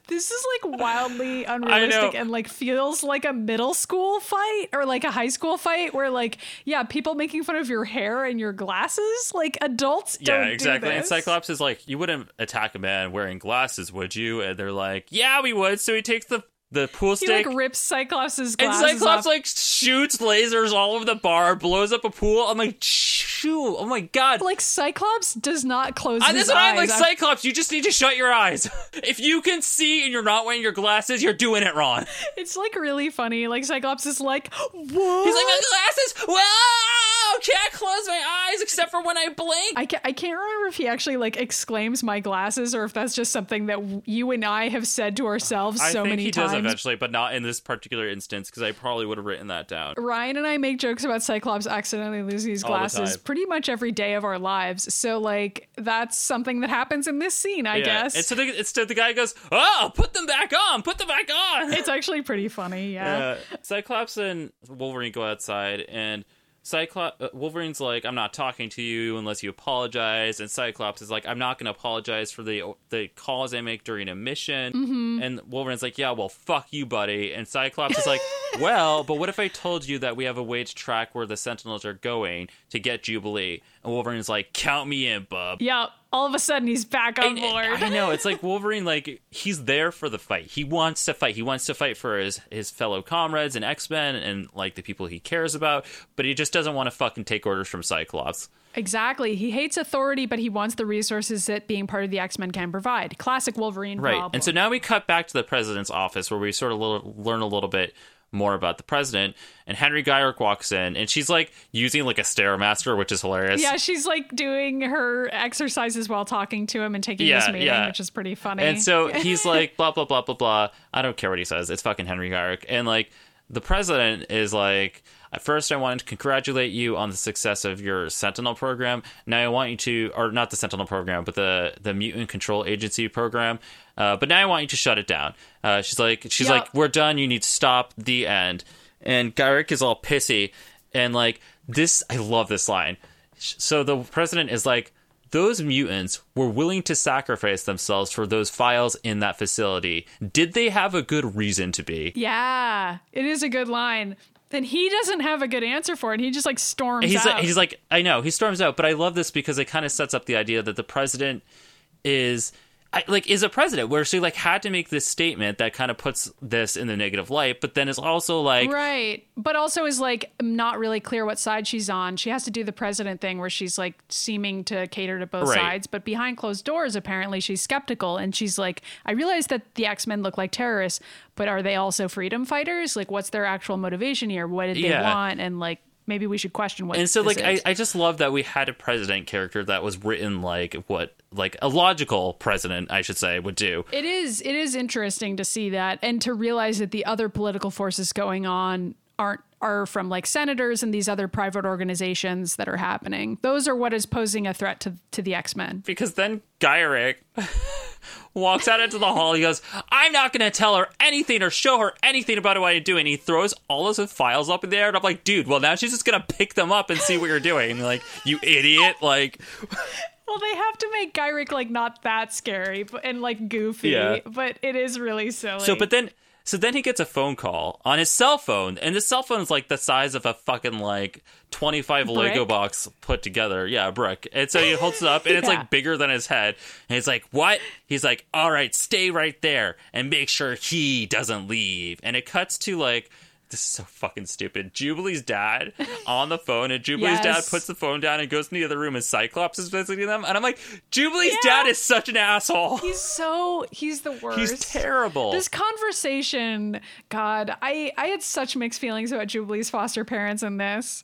this is like wildly unrealistic and like feels like a middle school fight or like a high school fight where like, yeah, people making fun of your hair and your glasses. Like adults don't Yeah, exactly. And. Cyclops is like, you wouldn't attack a man wearing glasses, would you? And they're like, yeah, we would. So he takes the the pool He like rips Cyclops' glasses and Cyclops off. like shoots lasers all over the bar, blows up a pool. I'm like, shoot! Oh my god! like Cyclops does not close Ah, his that's what I'm like, eyes. Cyclops. You just need to shut your eyes. if you can see and you're not wearing your glasses, you're doing it wrong. It's like really funny. Like Cyclops is like, whoa. He's like, my glasses. Whoa! Can't close my eyes except for when I blink. I can't, I can't remember if he actually like exclaims my glasses or if that's just something that you and I have said to ourselves I so think many he times. Eventually, but not in this particular instance because I probably would have written that down. Ryan and I make jokes about Cyclops accidentally losing his glasses pretty much every day of our lives. So like that's something that happens in this scene, I Yeah. guess. And so the, it's so the guy goes, "Oh, put them back on. Put them back on." it's actually pretty funny, yeah. Uh, Cyclops and Wolverine go outside, and Cyclops uh, Wolverine's like, "I'm not talking to you unless you apologize." And Cyclops is like, "I'm not going to apologize for the the calls I make during a mission." Mm-hmm. And Wolverine's like, "Yeah, well, fuck you, buddy." And Cyclops is like, "Well, but what if I told you that we have a way to track where the Sentinels are going to get Jubilee?" And Wolverine's like, "Count me in, bub." Yeah, all of a sudden he's back on And- board. I know it's like Wolverine. Like he's there for the fight. He wants to fight. He wants to fight for his his fellow comrades and X Men and like the people he cares about. But he just doesn't want to fucking take orders from Cyclops. Exactly. He hates authority, but he wants the resources that being part of the X Men can provide. Classic Wolverine Right. problem. And so now we cut back to the president's office where we sort of learn a little bit more about the president. And Henry Gyrich walks in, and she's like using like a stairmaster, which is hilarious. yeah, she's like doing her exercises while talking to him and taking Yeah, this meeting, yeah. which is pretty funny. And so he's like, blah, blah, blah, blah, blah. I don't care what he says. It's fucking Henry Gyrich. And like, the president is like, first, I wanted to congratulate you on the success of your Sentinel program. Now I want you to, or not the Sentinel program, but the the Mutant Control Agency program. Uh, but now I want you to shut it down. Uh, she's like, she's Yeah. like, we're done. You need to stop. The end. And Gyrich is all pissy, and like this, I love this line. So the president is like, those mutants were willing to sacrifice themselves for those files in that facility. Did they have a good reason to be? yeah, it is a good line. Then he doesn't have a good answer for it. He just like storms he's out. like, he's like, I know, he storms out, but I love this because it kind of sets up the idea that the president is I, like is a president where she like had to make this statement that kind of puts this in the negative light, but then is also like Right. But also is like not really clear what side she's on. She has to do the president thing where she's like seeming to cater to both Right. sides, but behind closed doors apparently she's skeptical and she's like I realize that the X-Men look like terrorists, but are they also freedom fighters? Like what's their actual motivation here? What did they Yeah. want? And like maybe we should question what and so like I. I just love that we had a president character that was written like what like a logical president I should say would do. It is it is interesting to see that and to realize that the other political forces going on aren't are from like senators and these other private organizations that are happening. Those are what is posing a threat to to the X-Men. because then Gyrich walks out into the hall. He goes, I'm not going to tell her anything or show her anything about what I'm doing. He throws all of his files up in the air, and I'm like, dude, well, now she's just going to pick them up and see what you're doing. And you're like, you idiot. Like, Well, they have to make Gyrich like not that scary but, and like goofy, Yeah. but it is really silly. so, but then. So then he gets a phone call on his cell phone, and the cell phone is like the size of a fucking like twenty five Lego box put together. Yeah, a brick. And so he holds it up, and it's like bigger than his head. And he's like, "What?" He's like, "All right, stay right there and make sure he doesn't leave." And it cuts to like this is so fucking stupid. Jubilee's dad on the phone, and Jubilee's dad puts the phone down and goes in the other room, and Cyclops is visiting them. And I'm like, Jubilee's Yeah. dad is such an asshole. He's so he's the worst. He's terrible. This conversation, God, I I had such mixed feelings about Jubilee's foster parents in this.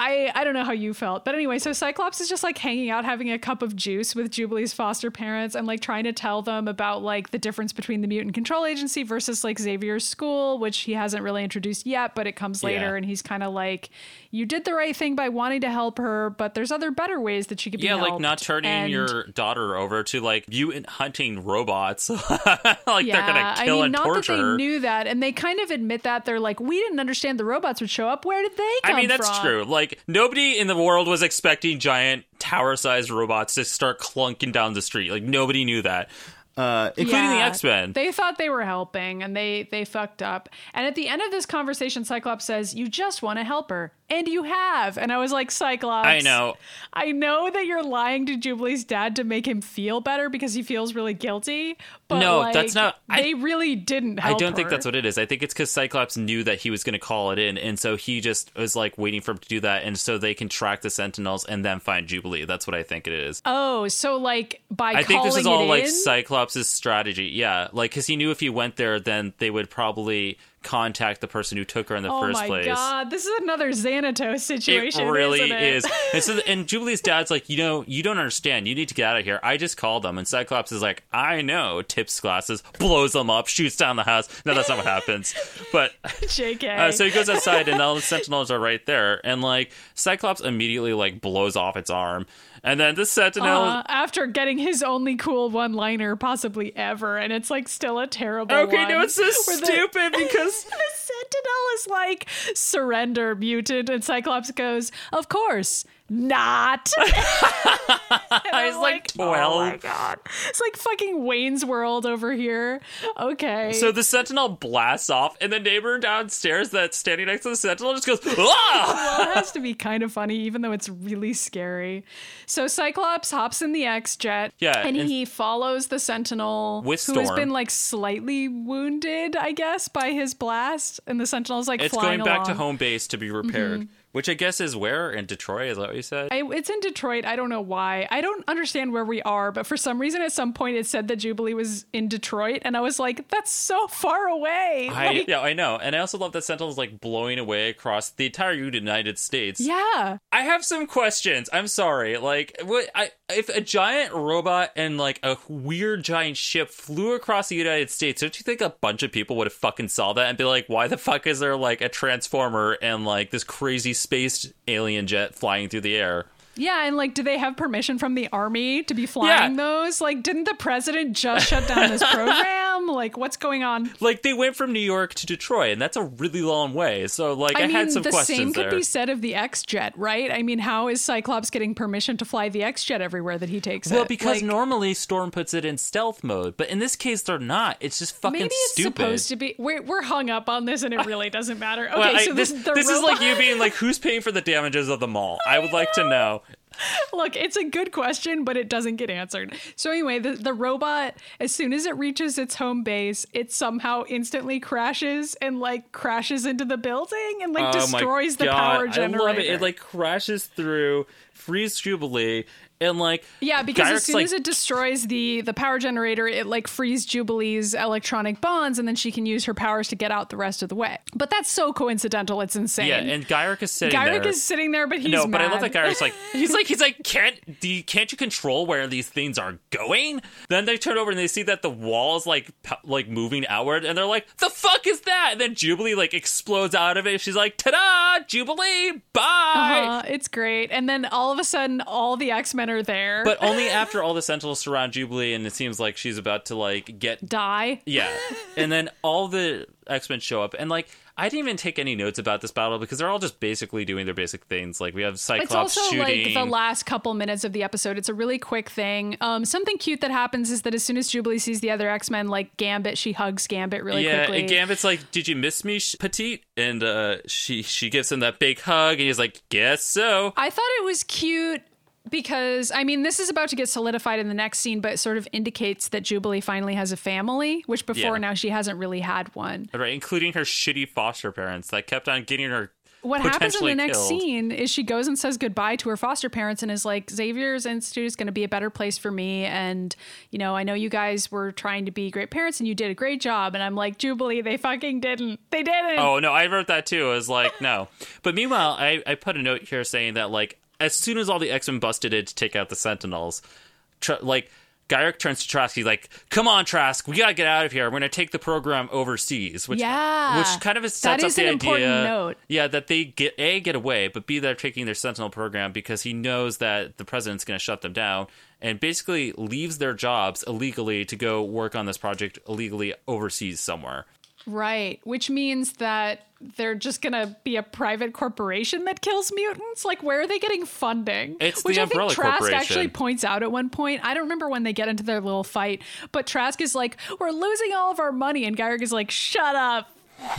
I I don't know how you felt, but anyway, so Cyclops is just like hanging out, having a cup of juice with Jubilee's foster parents, and like trying to tell them about like the difference between the mutant control agency versus like Xavier's school, which he hasn't really introduced yet, but it comes later, Yeah. and he's kind of like, "You did the right thing by wanting to help her, but there's other better ways that she could be yeah, like not turning And- your daughter over to like mutant hunting robots. like they're gonna kill I mean, and not torture that they knew that, and they kind of admit that they're like, we didn't understand the robots would show up. Where did they come from? I mean, that's from? true. Like nobody in the world was expecting giant tower-sized robots to start clunking down the street. Like nobody knew that, uh, including the X Men. They thought they were helping, and they they fucked up. And at the end of this conversation, Cyclops says, "You just want to help her, and you have." And I was like, Cyclops, I know. I know that you're lying to Jubilee's dad to make him feel better because he feels really guilty. But No, like, that's not- I- They really didn't I don't think that's what it is. I think it's because Cyclops knew that he was going to call it in, and so he just was like waiting for him to do that, and so they can track the Sentinels and then find Jubilee. That's what I think it is. Oh, so like by I think this is all like in- Cyclops' strategy. Yeah, like because he knew if he went there, then they would probably contact the person who took her in the Oh first my place. god, this is another Xanatos situation. It really it? is. And so, and Jubilee's dad's like, you know, you don't understand. You need to get out of here. I just called them, and Cyclops is like, I know. Tips glasses, blows them up, shoots down the house. No, that's not what happens. But JK. uh, so he goes outside, and all the Sentinels are right there, and like Cyclops immediately like blows off its arm, and then the Sentinel. Uh, after getting his only cool one liner possibly ever, and it's like still a terrible Okay, one. no, it's so where the- stupid because the Sentinel is like surrender mutant, and Cyclops goes, "Of course." Not. I was like twelve. Oh my god. It's like fucking Wayne's World over here. Okay. So the Sentinel blasts off, and the neighbor downstairs that's standing next to the Sentinel just goes, ah! well, it has to be kind of funny, even though it's really scary. So Cyclops hops in the X jet, Yeah, and, and- he follows the Sentinel, who has been like slightly wounded, I guess, by his blast, and the Sentinel's like It's flying going back to along. Mm-hmm. home base to be repaired, which I guess is where in Detroit. Is that what you said? I, it's in Detroit. I don't know why. I don't understand where we are, but for some reason, at some point, it said that Jubilee was in Detroit, and I was like, "That's so far away." I, Like, yeah, I know, and I also love that Sentinel's like blowing away across the entire United States. yeah. I have some questions. I'm sorry. Like, what? I if a giant robot and like a weird giant ship flew across the United States, don't you think a bunch of people would have fucking saw that and be like, "Why the fuck is there like a transformer and like this crazy space alien jet flying through the air?" Yeah, and like, do they have permission from the army to be flying Yeah. those? Like, didn't the president just shut down this program? Like, what's going on? Like they went from New York to Detroit, and that's a really long way. So like I, I mean, had some the questions same there. could be said of the X jet, right? I mean, how is Cyclops getting permission to fly the X jet everywhere that he takes well, it? because Like, normally Storm puts it in stealth mode, but in this case they're not. It's just fucking maybe it's stupid. supposed to be. We're we're hung up on this, and it really doesn't matter. Okay, Well, I- so this, this, the this is like you being like, who's paying for the damages of the mall? I would like to know. Look, it's a good question, but it doesn't get answered. So anyway, the, the robot, as soon as it reaches its home base, it somehow instantly crashes and like crashes into the building and like oh destroys the power generator. Oh I love it. It like crashes through, frees Jubilee, and like yeah, because as soon like, as it destroys the the power generator, it like frees Jubilee's electronic bonds, and then she can use her powers to get out the rest of the way. But that's so coincidental; it's insane. yeah, and Gyrich is sitting Gyrich there. is sitting there, but he's no, but I love mad. that Gyrich's like he's like he's like can't do you, can't you control where these things are going? Then they turn over and they see that the wall is like like moving outward, and they're like, the fuck is that? And then Jubilee like explodes out of it. She's like, ta-da, Jubilee, bye. Uh, it's great. And then all of a sudden, all the X Are there. But only after all the Sentinels surround Jubilee, and it seems like she's about to like get die. yeah, and then all the X Men show up, and like I didn't even take any notes about this battle because they're all just basically doing their basic things. Like we have Cyclops It's also shooting. like the last couple minutes of the episode. It's a really quick thing. Um, something cute that happens is that as soon as Jubilee sees the other X Men, like Gambit, she hugs Gambit really yeah, quickly. and Gambit's like, "Did you miss me, Petite?" And uh, she she gives him that big hug, and he's like, "Guess so." I thought it was cute because I mean, this is about to get solidified in the next scene, but sort of indicates that Jubilee finally has a family, which before Yeah. now she hasn't really had one. Right, including her shitty foster parents that kept on getting her. What happens in the next killed. scene is she goes and says goodbye to her foster parents and is like, Xavier's Institute is going to be a better place for me. And, you know, I know you guys were trying to be great parents and you did a great job. And I'm like, Jubilee, they fucking didn't. They didn't. Oh no, I wrote that too. I was like, no. But meanwhile, I, I put a note here saying that like as soon as all the X Men busted in to take out the Sentinels, like Gyrich turns to Trask. He's like, "Come on, Trask, we gotta get out of here. We're gonna take the program overseas." Which, Yeah. which kind of sets That up is the an idea. important note. Yeah, that they get a get away, but b they're taking their Sentinel program because he knows that the president's gonna shut them down. And basically leaves their jobs illegally to go work on this project illegally overseas somewhere. Right. Which means that they're just going to be a private corporation that kills mutants? Like, where are they getting funding? It's Which the I Umbrella think Trask Corporation. actually points out at one point. I don't remember when they get into their little fight, but Trask is like, we're losing all of our money. And Gyrich is like, shut up.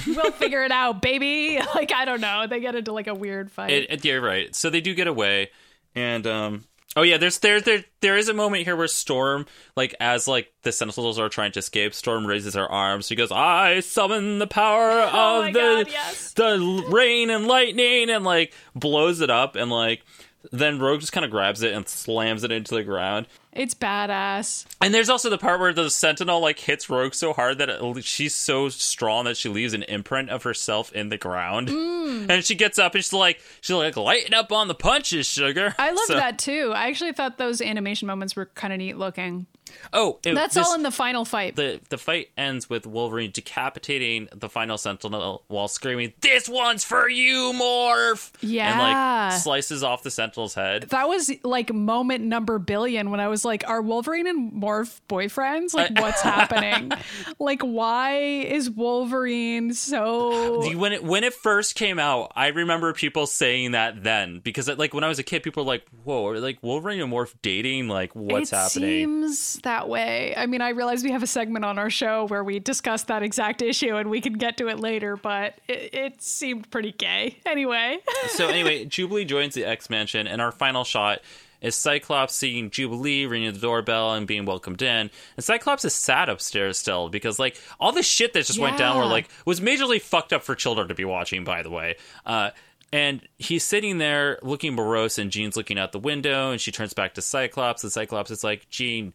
We'll figure it out, baby. Like, I don't know. They get into like a weird fight. It, it- yeah, right. So they do get away, and um, oh yeah, there's there there there is a moment here where Storm, like as like the Sentinels are trying to escape, Storm raises her arms. She goes, "I summon the power oh of Oh my the God, yes. the rain and lightning," and like blows it up, and like then Rogue just kind of grabs it and slams it into the ground. it's badass. And there's also the part where the Sentinel like hits Rogue so hard that it, she's so strong that she leaves an imprint of herself in the ground. Mm. And she gets up and she's like, she's like, lighten up on the punches, sugar. I love So- that too. I actually thought those animation moments were kind of neat looking. Oh, it- That's this- all in the final fight. the the fight ends with Wolverine decapitating the final Sentinel while screaming, "This one's for you, Morph!" and Yeah. like slices off the Sentinel's head. that was like moment number billion when I was like, are Wolverine and Morph boyfriends? Like, what's happening? Like, why is Wolverine so. When it when it first came out, I remember people saying that then because like when I was a kid, people were like, "Whoa, are like Wolverine and Morph dating? Like, what's it happening?" seems that way. I mean, I realize we have a segment on our show where we discuss that exact issue and we can get to it later, but it, it seemed pretty gay. Anyway. so anyway, Jubilee joins the X Mansion, and our final shot is Cyclops seeing Jubilee ringing the doorbell and being welcomed in. And Cyclops is sad upstairs still because like all this shit that just went down were like was majorly fucked up for children to be watching. By the way. Uh, and he's sitting there looking morose, and Jean's looking out the window, and she turns back to Cyclops, and Cyclops is like, Jean,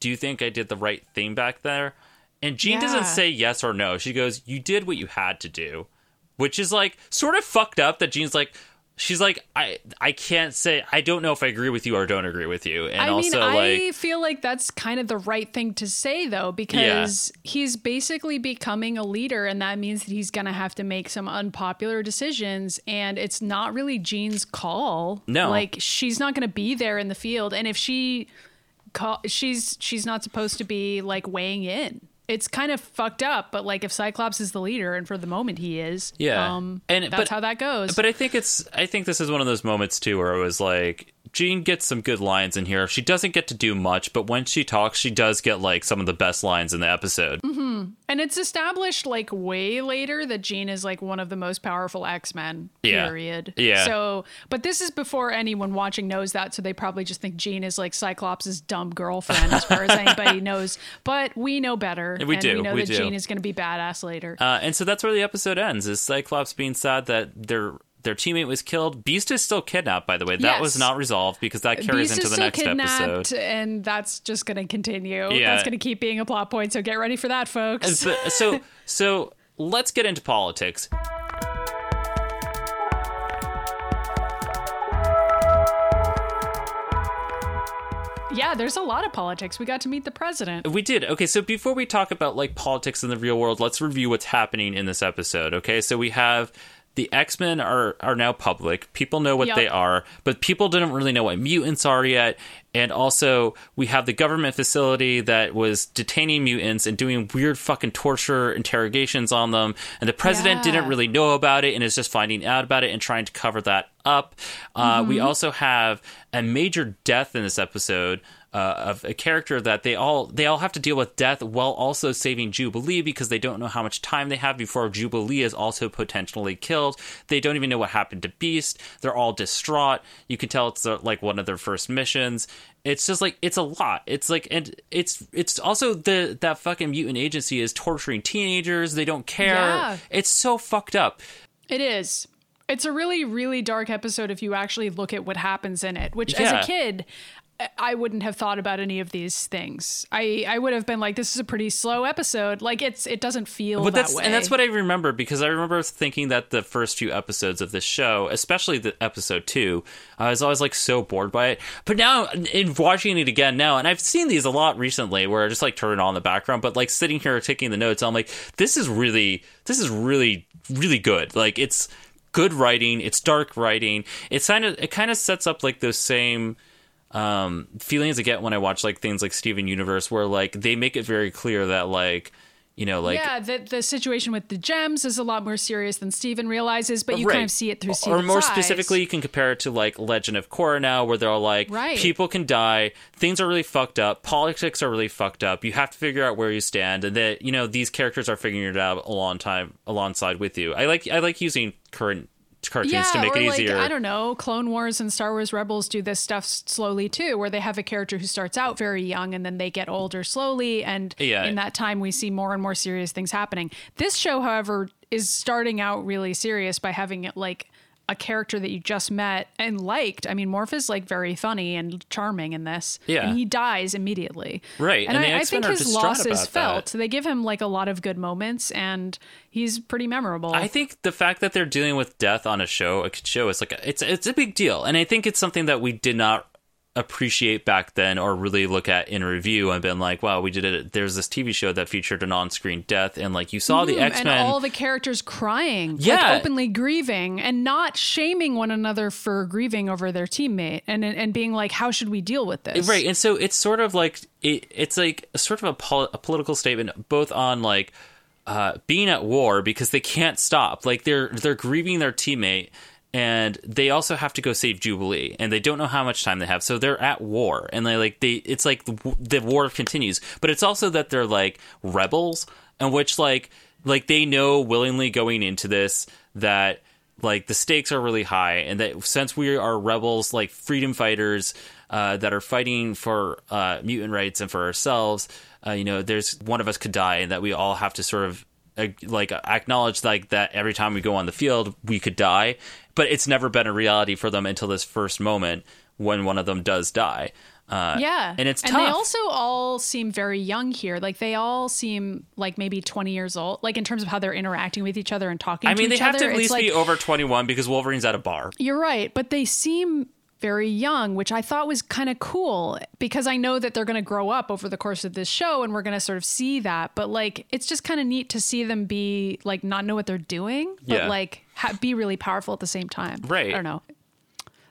do you think I did the right thing back there? And Jean doesn't say yes or no. She goes, You did what you had to do which is like sort of fucked up that Jean's like she's like I I can't say I don't know if I agree with you or don't agree with you and I also mean, like I feel like that's kind of the right thing to say, though, because he's basically becoming a leader, and that means that he's going to have to make some unpopular decisions, and it's not really Jean's call. No. like she's not going to be there in the field, and if she, call, she's she's not supposed to be like weighing in. It's kind of fucked up, but like if Cyclops is the leader, and for the moment he is, Yeah. um, And- that's but- how that goes. but I think it's I think this is one of those moments too where it was like Jean gets some good lines in here. She doesn't get to do much, but when she talks, she does get like some of the best lines in the episode. And it's established like way later that Jean is like one of the most powerful X Men. Yeah. Period. Yeah. So, but this is before anyone watching knows that, so they probably just think Jean is like Cyclops' dumb girlfriend, as far as anybody knows. But we know better. We and do, We know we that do. Jean is going to be badass later. Uh, and so that's where the episode ends. Is Cyclops being sad that their their teammate was killed. Beast is still kidnapped, by the way. That Yes. was not resolved because that carries Beast into is the still next kidnapped, episode. and that's just going to continue. Yeah. That's going to keep being a plot point. So get ready for that, folks. so so, so let's get into politics. Yeah, there's a lot of politics. We got to meet the president. We did. Okay, so before we talk about like politics in the real world, let's review what's happening in this episode. Okay, so we have the X Men are are now public. People know what Yup. they are, but people didn't really know what mutants are yet. And also, we have the government facility that was detaining mutants and doing weird fucking torture interrogations on them. And the president Yeah. didn't really know about it and is just finding out about it and trying to cover that up. Uh, We Mm-hmm. also have a major death in this episode. Uh, of a character that they all they all have to deal with death while also saving Jubilee because they don't know how much time they have before Jubilee is also potentially killed. They don't even know what happened to Beast. They're all distraught. You can tell it's uh, like one of their first missions. It's just like it's a lot. It's like and it's it's also the that fucking mutant agency is torturing teenagers. They don't care. Yeah. It's so fucked up. It is. It's a really, really dark episode if you actually look at what happens in it, which Yeah. as a kid, I wouldn't have thought about any of these things. I, I would have been like, this is a pretty slow episode. Like it's it doesn't feel But that that's way. and that's what I remember because I remember thinking that the first few episodes of this show, especially the episode two, I was always like so bored by it. But now in watching it again now, and I've seen these a lot recently, where I just like turn it on in the background. But like sitting here taking the notes, I'm like, this is really, this is really, really good. Like it's good writing. It's dark writing. It's kind of it kind of sets up like those same um, feelings I get when I watch like things like Steven Universe, where like they make it very clear that like you know like yeah, the, the situation with the gems is a lot more serious than Steven realizes, but you Right. kind of see it through Steven's or more eyes. specifically you can compare it to like legend of korra now where they're all like Right. people can die things are really fucked up politics are really fucked up you have to figure out where you stand and that you know these characters are figuring it out a long time alongside with you i like i like using current cartoons yeah, to make or it like easier I don't know, Clone Wars and Star Wars Rebels do this stuff slowly too, where they have a character who starts out very young and then they get older slowly, and Yeah. in that time we see more and more serious things happening. This show, however, is starting out really serious by having it like a character that you just met and liked. I mean, Morph is like very funny and charming in this. Yeah. and he dies immediately. Right, and, and I, I think his loss is about that. felt. They give him like a lot of good moments, and he's pretty memorable. I think the fact that they're dealing with death on a show, a show, is like a, it's it's a big deal, and I think it's something that we did not appreciate back then or really look at in review and been like, wow, we did it. There's this TV show that featured an on-screen death, and like you saw the Mm, X and Men. all the characters crying, Yeah. like openly grieving, and not shaming one another for grieving over their teammate, and and being like, "How should we deal with this?" Right, and so it's sort of like it, it's like a sort of a, pol- a political statement, both on like uh, being at war because they can't stop. Like they're they're grieving their teammate, and they also have to go save Jubilee, and they don't know how much time they have, so they're at war, and they like they it's like the, the war continues, but it's also that they're like rebels, and which like like they know willingly going into this that like the stakes are really high and that since we are rebels like freedom fighters uh, that are fighting for uh, mutant rights and for ourselves uh, you know there's one of us could die and that we all have to sort of like acknowledge like that every time we go on the field we could die but it's never been a reality for them until this first moment when one of them does die uh, Yeah, and it's and tough they also all seem very young here. Like they all seem like maybe twenty years old. Like in terms of how they're interacting with each other and talking. I mean, they have other. to at least like, be over 21 because Wolverine's at a bar. You're right, but they seem very young, which I thought was kind of cool because I know that they're going to grow up over the course of this show and we're going to sort of see that. But like, it's just kind of neat to see them be like not know what they're doing, but Yeah. like ha- be really powerful at the same time. Right. I don't know.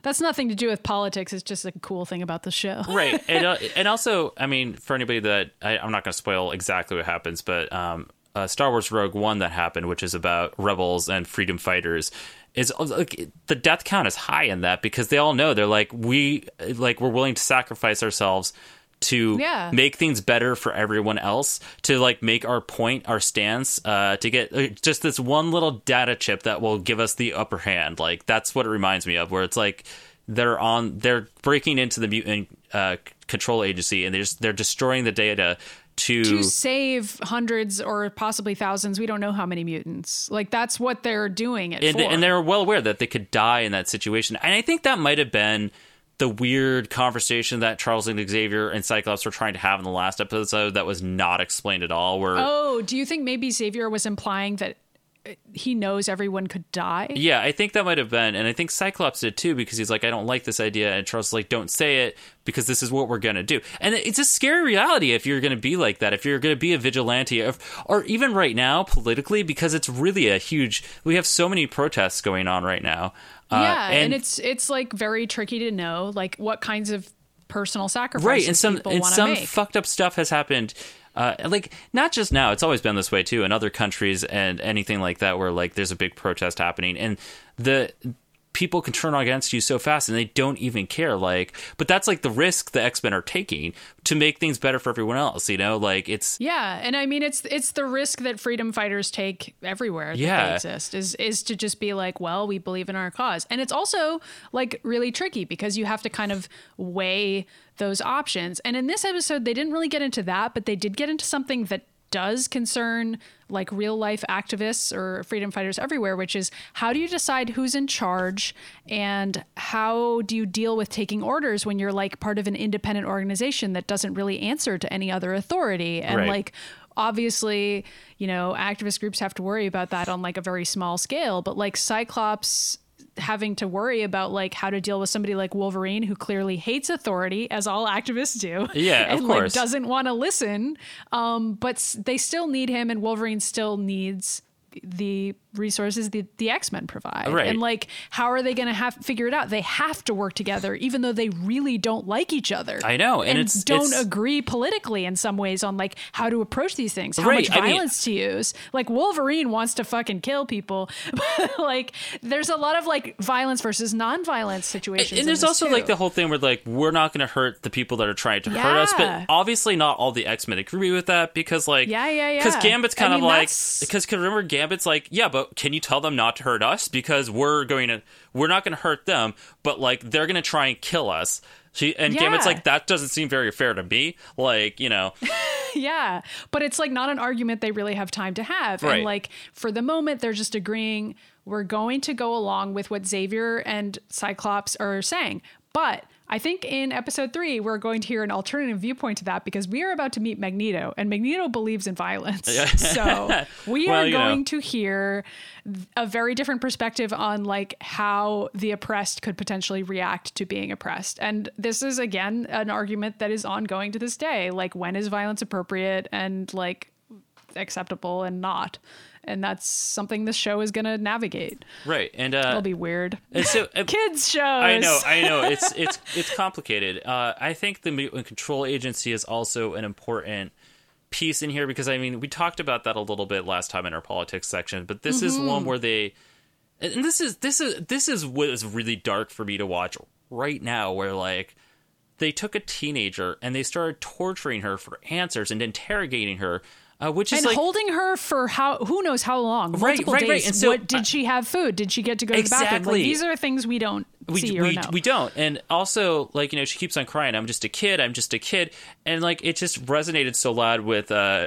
That's nothing to do with politics. It's just a cool thing about the show. right and, uh, and also i mean for anybody that I, i'm not going to spoil exactly what happens but um, uh, star wars rogue one that happened which is about rebels and freedom fighters is uh, like the death count is high in that because they all know they're like we like we're willing to sacrifice ourselves to Yeah. make things better for everyone else to like make our point our stance uh, to get just this one little data chip that will give us the upper hand like that's what it reminds me of where it's like they're on they're breaking into the mutant uh, control agency and they're just, they're destroying the data to, to save hundreds or possibly thousands, we don't know how many mutants. Like that's what they're doing it and, for. and they're well aware that they could die in that situation and i think that might have been the weird conversation that charles and xavier and cyclops were trying to have in the last episode that was not explained at all where oh, do you think maybe Xavier was implying that he knows everyone could die? Yeah, I think that might have been, and I think Cyclops did too, because he's like, I don't like this idea, and Charles is like, don't say it because this is what we're gonna do, and it's a scary reality if you're gonna be like that, if you're gonna be a vigilante, if, or even right now politically, because it's really a huge. We have so many protests going on right now. Uh, yeah, and, it's it's like very tricky to know like what kinds of personal sacrifices right, and some and some make. fucked up stuff has happened. Uh, like not just now, it's always been this way too in other countries and anything like that, where like there's a big protest happening, and the people can turn against you so fast and they don't even care like but that's like the risk the x-men are taking to make things better for everyone else you know like it's Yeah, and I mean it's it's the risk that freedom fighters take everywhere that Yeah. they exist is is to just be like, well, we believe in our cause. And it's also like really tricky because you have to kind of weigh those options. And in this episode they didn't really get into that, but they did get into something that does concern like real life activists or freedom fighters everywhere, which is how do you decide who's in charge and how do you deal with taking orders when you're like part of an independent organization that doesn't really answer to any other authority? And Right. like, obviously, you know, activist groups have to worry about that on like a very small scale, but like Cyclops having to worry about like how to deal with somebody like Wolverine who clearly hates authority as all activists do. Yeah, of and course. like doesn't want to listen. Um but s- they still need him and Wolverine still needs the resources the, the X-Men provide. Right. And like how are they going to have figure it out? They have to work together even though they really don't like each other. I know, and And, don't it's- agree politically in some ways on like how to approach these things, how Right, much I mean- violence to use. Like Wolverine wants to fucking kill people, but like there's a lot of like violence versus non-violence situations. and there's also too. like the whole thing where like we're not going to hurt the people that are trying to hurt us but obviously not all the x-men agree with that because like Yeah, yeah, yeah. because gambit's I kind mean, of like because remember gambit's like yeah but can you tell them not to hurt us? Because we're going to we're not going to hurt them but like they're going to try and kill us. She, and Yeah. like that doesn't seem very fair to me. Like you know. Yeah but it's like not an argument they really have time to have. Right. and like for the moment they're just agreeing we're going to go along with what xavier and cyclops are saying. But i think in episode three we're going to hear an alternative viewpoint to that because we are about to meet magneto and magneto believes in violence. So we Well, are you know. going to hear a very different perspective on like how the oppressed could potentially react to being oppressed. And this is again an argument that is ongoing to this day. Like when is violence appropriate and like acceptable and not and that's something this show is going to navigate right and uh it'll be weird and so uh, kids shows I know, I know. It's it's it's complicated. Uh, I think the mutant control agency is also an important piece in here because I mean we talked about that a little bit last time in our politics section, but this is one where they and this is this is this is what is really dark for me to watch right now where like they took a teenager and they started torturing her for answers and interrogating her uh, which is and like holding her for how who knows how long Right, multiple right, days right. And so, what did uh, she have food did she get to go to the bathroom Exactly. like, these are things we don't we, see or we, know we don't and also like you know she keeps on crying i'm just a kid i'm just a kid and like it just resonated so loud with uh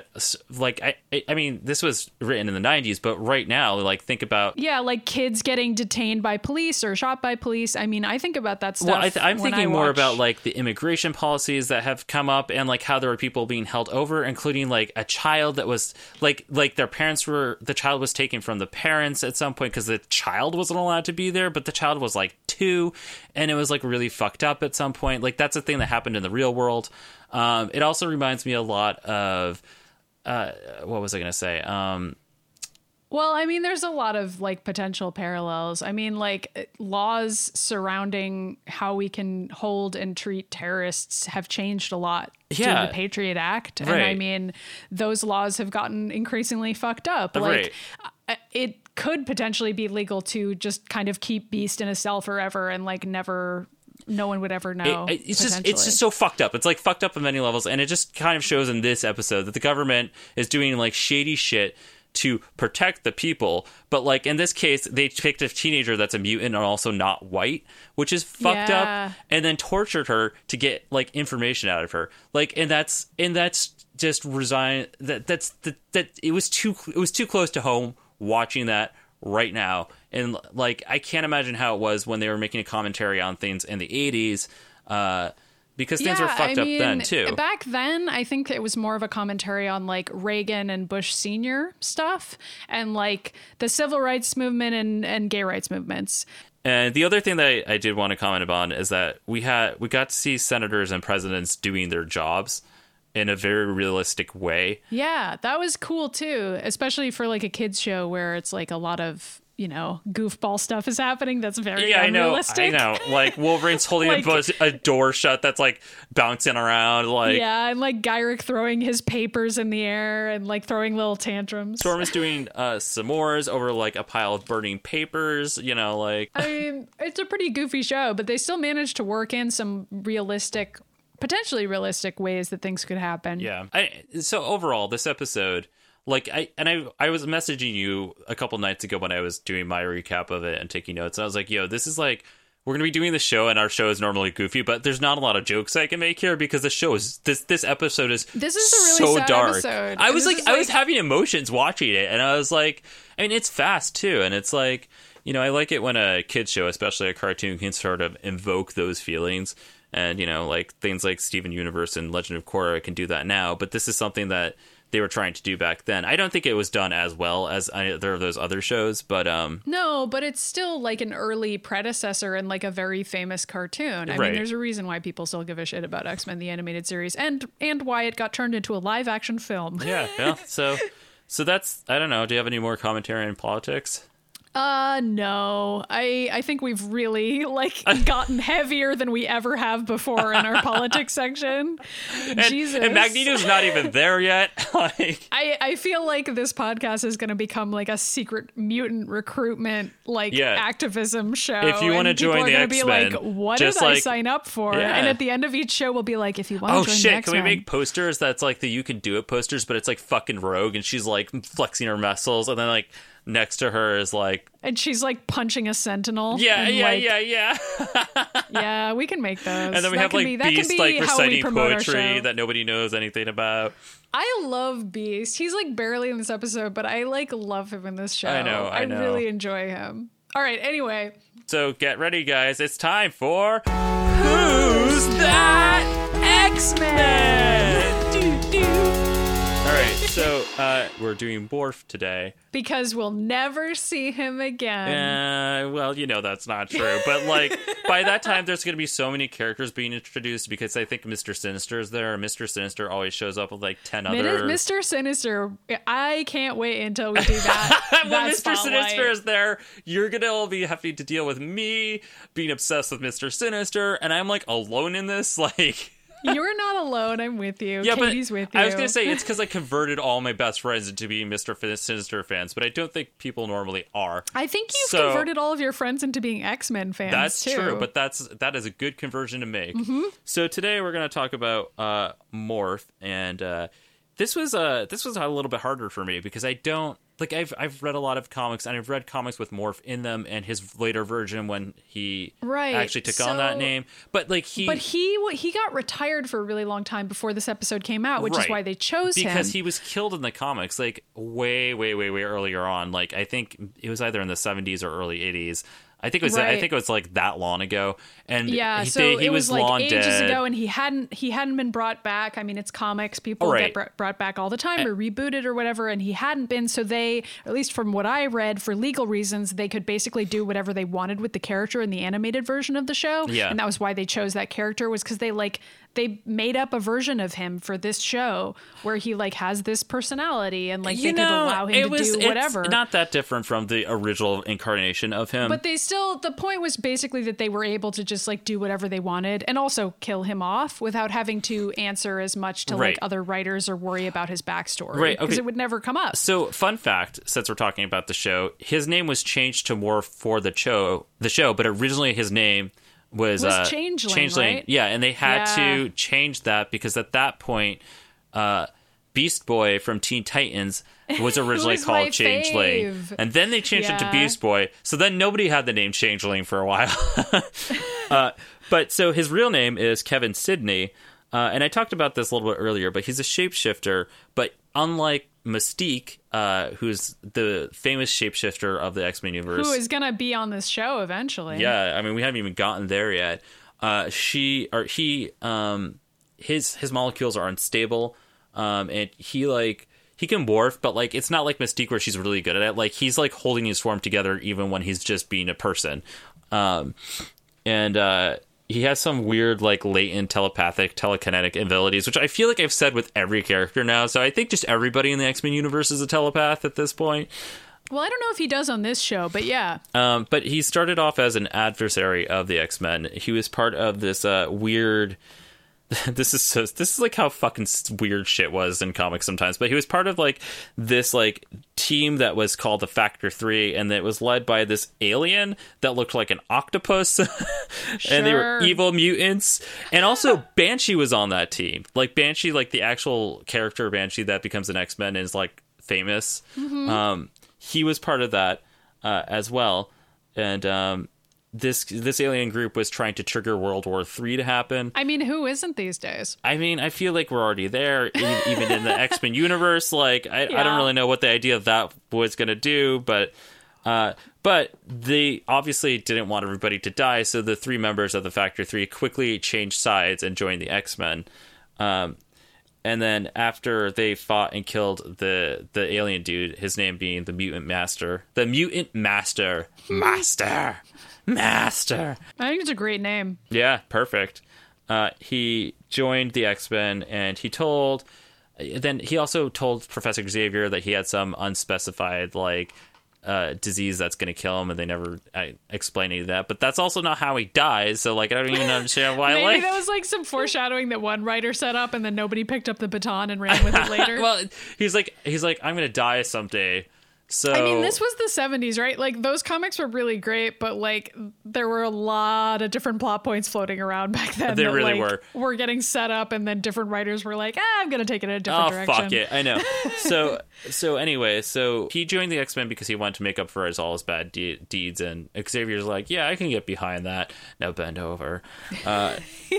like i I- i mean this was written in the 90s but right now like think about Yeah, like kids getting detained by police or shot by police. I mean, I think about that stuff. well I th- i'm when thinking I more watch- about like the immigration policies that have come up and like how there are people being held over including like a child that was like like their parents were the child was taken from the parents at some point because the child wasn't allowed to be there but the child was like two and it was like really fucked up at some point. Like that's a thing that happened in the real world. Um, it also reminds me a lot of uh, what was i to say? Um, Well, I mean, there's a lot of like potential parallels. I mean, like laws surrounding how we can hold and treat terrorists have changed a lot Yeah. to the Patriot Act, and I mean, those laws have gotten increasingly fucked up. Like, uh, it could potentially be legal to just kind of keep Beast in a cell forever and like never. No one would ever know. It- it's just it's just so fucked up. It's like fucked up on many levels, and it just kind of shows in this episode that the government is doing like shady shit to protect the people. But like in this case, they picked a teenager that's a mutant and also not white, which is fucked Yeah. up, and then tortured her to get like information out of her. Like, and that's and that's just resign. That that's that that it was too it was too close to home watching that right now and like i can't imagine how it was when they were making a commentary on things in the 80s uh because things were fucked I up then too Back then, I think it was more of a commentary on like Reagan and Bush senior stuff and like the civil rights movement and, and gay rights movements. and the other thing that I, I did want to comment upon is that we had we got to see senators and presidents doing their jobs in a very realistic way Yeah, that was cool too, especially for like a kids show where it's like a lot of you know, goofball stuff is happening that's very Yeah, I know. unrealistic. I know. Like Wolverine's holding Like- a, a door shut that's like bouncing around. Like yeah, and like Gyrich throwing his papers in the air and like throwing little tantrums. Storm is doing uh, s'mores over like a pile of burning papers. You know, like I mean, it's a pretty goofy show, but they still managed to work in some realistic, potentially realistic ways that things could happen. Yeah. I, so overall, this episode, like I and I, I was messaging you a couple nights ago when I was doing my recap of it and taking notes. And I was like, "Yo, this is like." We're gonna be doing the show, and our show is normally goofy, but there's not a lot of jokes I can make here because the show is this. This episode is This is a really so sad dark. episode. I was This like, I was having emotions watching it, and I was like, I mean, it's fast too, and it's like, you know, I like it when a kids show, especially a cartoon, can sort of invoke those feelings, and you know, like things like Steven Universe and Legend of Korra can do that now, but this is something that they were trying to do back then. I don't think it was done as well as either of those other shows, but um, No, but it's still like an early predecessor and like a very famous cartoon. I Right. mean, there's a reason why people still give a shit about X Men the animated series, and and why it got turned into a live action film. yeah, yeah. So, so that's I don't know. Do you have any more commentary on politics? Uh no. I I think we've really like gotten heavier than we ever have before in our politics section. And, Jesus. and Magneto's not even there yet. like, I, I feel like this podcast is going to become like a secret mutant recruitment like Yeah. activism show. If you and people join are the gonna be like, what did I sign up for? Yeah. And at the end of each show, we'll be like, if you want to Oh join the shit! X Can we make posters that's like the "You Can Do It" posters, but it's like fucking Rogue, and she's like flexing her muscles, and then like next to her is like, and she's like punching a sentinel. yeah, yeah, like, yeah, yeah. yeah. We can make those. And then we That have can like be, that can Beast be like how we reciting poetry that nobody knows anything about. I love Beast. He's like barely in this episode, but I like love him in this show. I know, I know. really enjoy him. All right. Anyway, So get ready, guys. It's time for Who's That X Men? All right, so uh, we're doing Morph today. because we'll never see him again. Uh, well, you know that's not true. But like by that time, there's going to be so many characters being introduced because I think Mister Sinister is there. Mr. Sinister always shows up with like ten other. Mr. Sinister, I can't wait until we do that. when that Mr. spotlight. Sinister is there, you're gonna all be having to deal with me being obsessed with Mr. Sinister, and I'm like alone in this. Like, You're not alone. I'm with you. yeah, Katie's but with you. I was gonna say it's because I converted all my best friends into being Mr. Sinister fans, but I don't think people normally are. I think you've So- converted all of your friends into being X Men fans. That's too. true, but that's that is a good conversion to make. Mm-hmm. So today we're going to talk about uh, Morph, and uh, this was uh, this was a little bit harder for me because I don't like I've I've read a lot of comics and I've read comics with Morph in them and his later version when he Right, actually took on that name, but like he But he he got retired for a really long time before this episode came out, which is why they chose because him. Because he was killed in the comics like way way way way earlier on. Like i think it was either in the 70s or early 80s i think it was i think it was like that long ago and yeah, he, so they- he it was, like long ages dead ago, and he hadn't he hadn't been brought back. I mean, it's comics; people Right. get br- brought back all the time or rebooted or whatever, and he hadn't been. So they, at least from what I read, for legal reasons, they could basically do whatever they wanted with the character in the animated version of the show. Yeah. and that was why they chose that character was because they like they made up a version of him for this show where he like has this personality and like they could allow him to was, do whatever. Not that different from the original incarnation of him. But they still, the point was basically that they were able to just like do whatever they wanted and also kill him off without having to answer as much to Right. like other writers or worry about his backstory. Right, Because okay. it would never come up. so, fun fact, since we're talking about the show, his name was changed to Morph for the show, the show, but originally his name was, Was uh, Changeling, right? Yeah, and they had Yeah. to change that because at that point, uh, Beast Boy from Teen Titans was originally called Changeling, fave. and then they changed it to Beast Boy. So then nobody had the name Changeling for a while. uh, but so his real name is Kevin Sidney, uh, and I talked about this a little bit earlier. But he's a shapeshifter. But unlike Mystique, uh, who's the famous shapeshifter of the X Men universe, Who is going to be on this show eventually? yeah, I mean we haven't even gotten there yet. Uh, she or he, um, his his molecules are unstable, um, and he like he can morph, but like it's not like Mystique where she's really good at it. Like he's like holding his form together even when he's just being a person, um, and uh, he has some weird like latent telepathic telekinetic abilities, which I feel like I've said with every character now. So I think just everybody in the X Men universe is a telepath at this point. Well, I don't know if he does on this show, but yeah. Um, but he started off as an adversary of the X Men. He was part of this uh, weird. This is so. This is like how fucking weird shit was in comics sometimes. But he was part of like this like team that was called the Factor Three, and it was led by this alien that looked like an octopus, and they were evil mutants. And also Banshee was on that team. Like Banshee, like the actual character Banshee that becomes an X Men is like famous. Um, he was part of that uh, as well, and um, this this alien group was trying to trigger World War Three to happen. I mean, who isn't these days? I mean, I feel like we're already there, even in the X Men universe. Like, I, I don't really know what the idea of that was going to do, but uh, but they obviously didn't want everybody to die, so the three members of the Factor Three quickly changed sides and joined the X Men. Um, and then after they fought and killed the the alien dude, his name being the Mutant Master, the Mutant Master, Master, Master. I think it's a great name. Yeah, perfect. Uh, he joined the X Men, and he told. Then he also told Professor Xavier that he had some unspecified like uh, disease that's going to kill him, and they never uh, explain any of that. But that's also not how he dies. So like, I don't even understand why. Maybe like, that was like some foreshadowing that one writer set up, and then nobody picked up the baton and ran with it later. well, he's like, he's like, I'm going to die someday. So I mean, this was the 70s, right? Like, those comics were really great, but like, there were a lot of different plot points floating around back then. They that, really like, were. Were getting set up, and then different writers were like, ah, I'm going to take it in a different Oh direction. fuck it! I know. So so anyway, so he joined the X Men because he wanted to make up for his all his bad de- deeds, and Xavier's like, yeah, I can get behind that. Now bend over. Uh,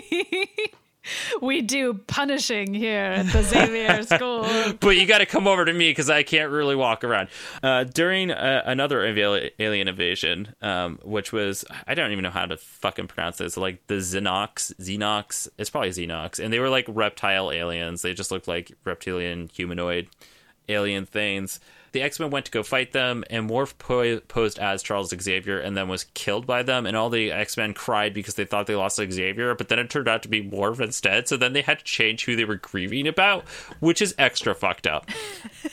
We do punishing here at the Xavier School. but you got to come over to me because I can't really walk around. Uh, during uh, another alien invasion, um, which was I don't even know how to fucking pronounce this, like the Xenox, Xenox, it's probably Xenox, and they were like reptile aliens. They just looked like reptilian humanoid alien things. The X Men went to go fight them, and Morph po- posed as Charles Xavier, and then was killed by them. And all the X Men cried because they thought they lost Xavier, but then it turned out to be Morph instead. So then they had to change who they were grieving about, which is extra fucked up.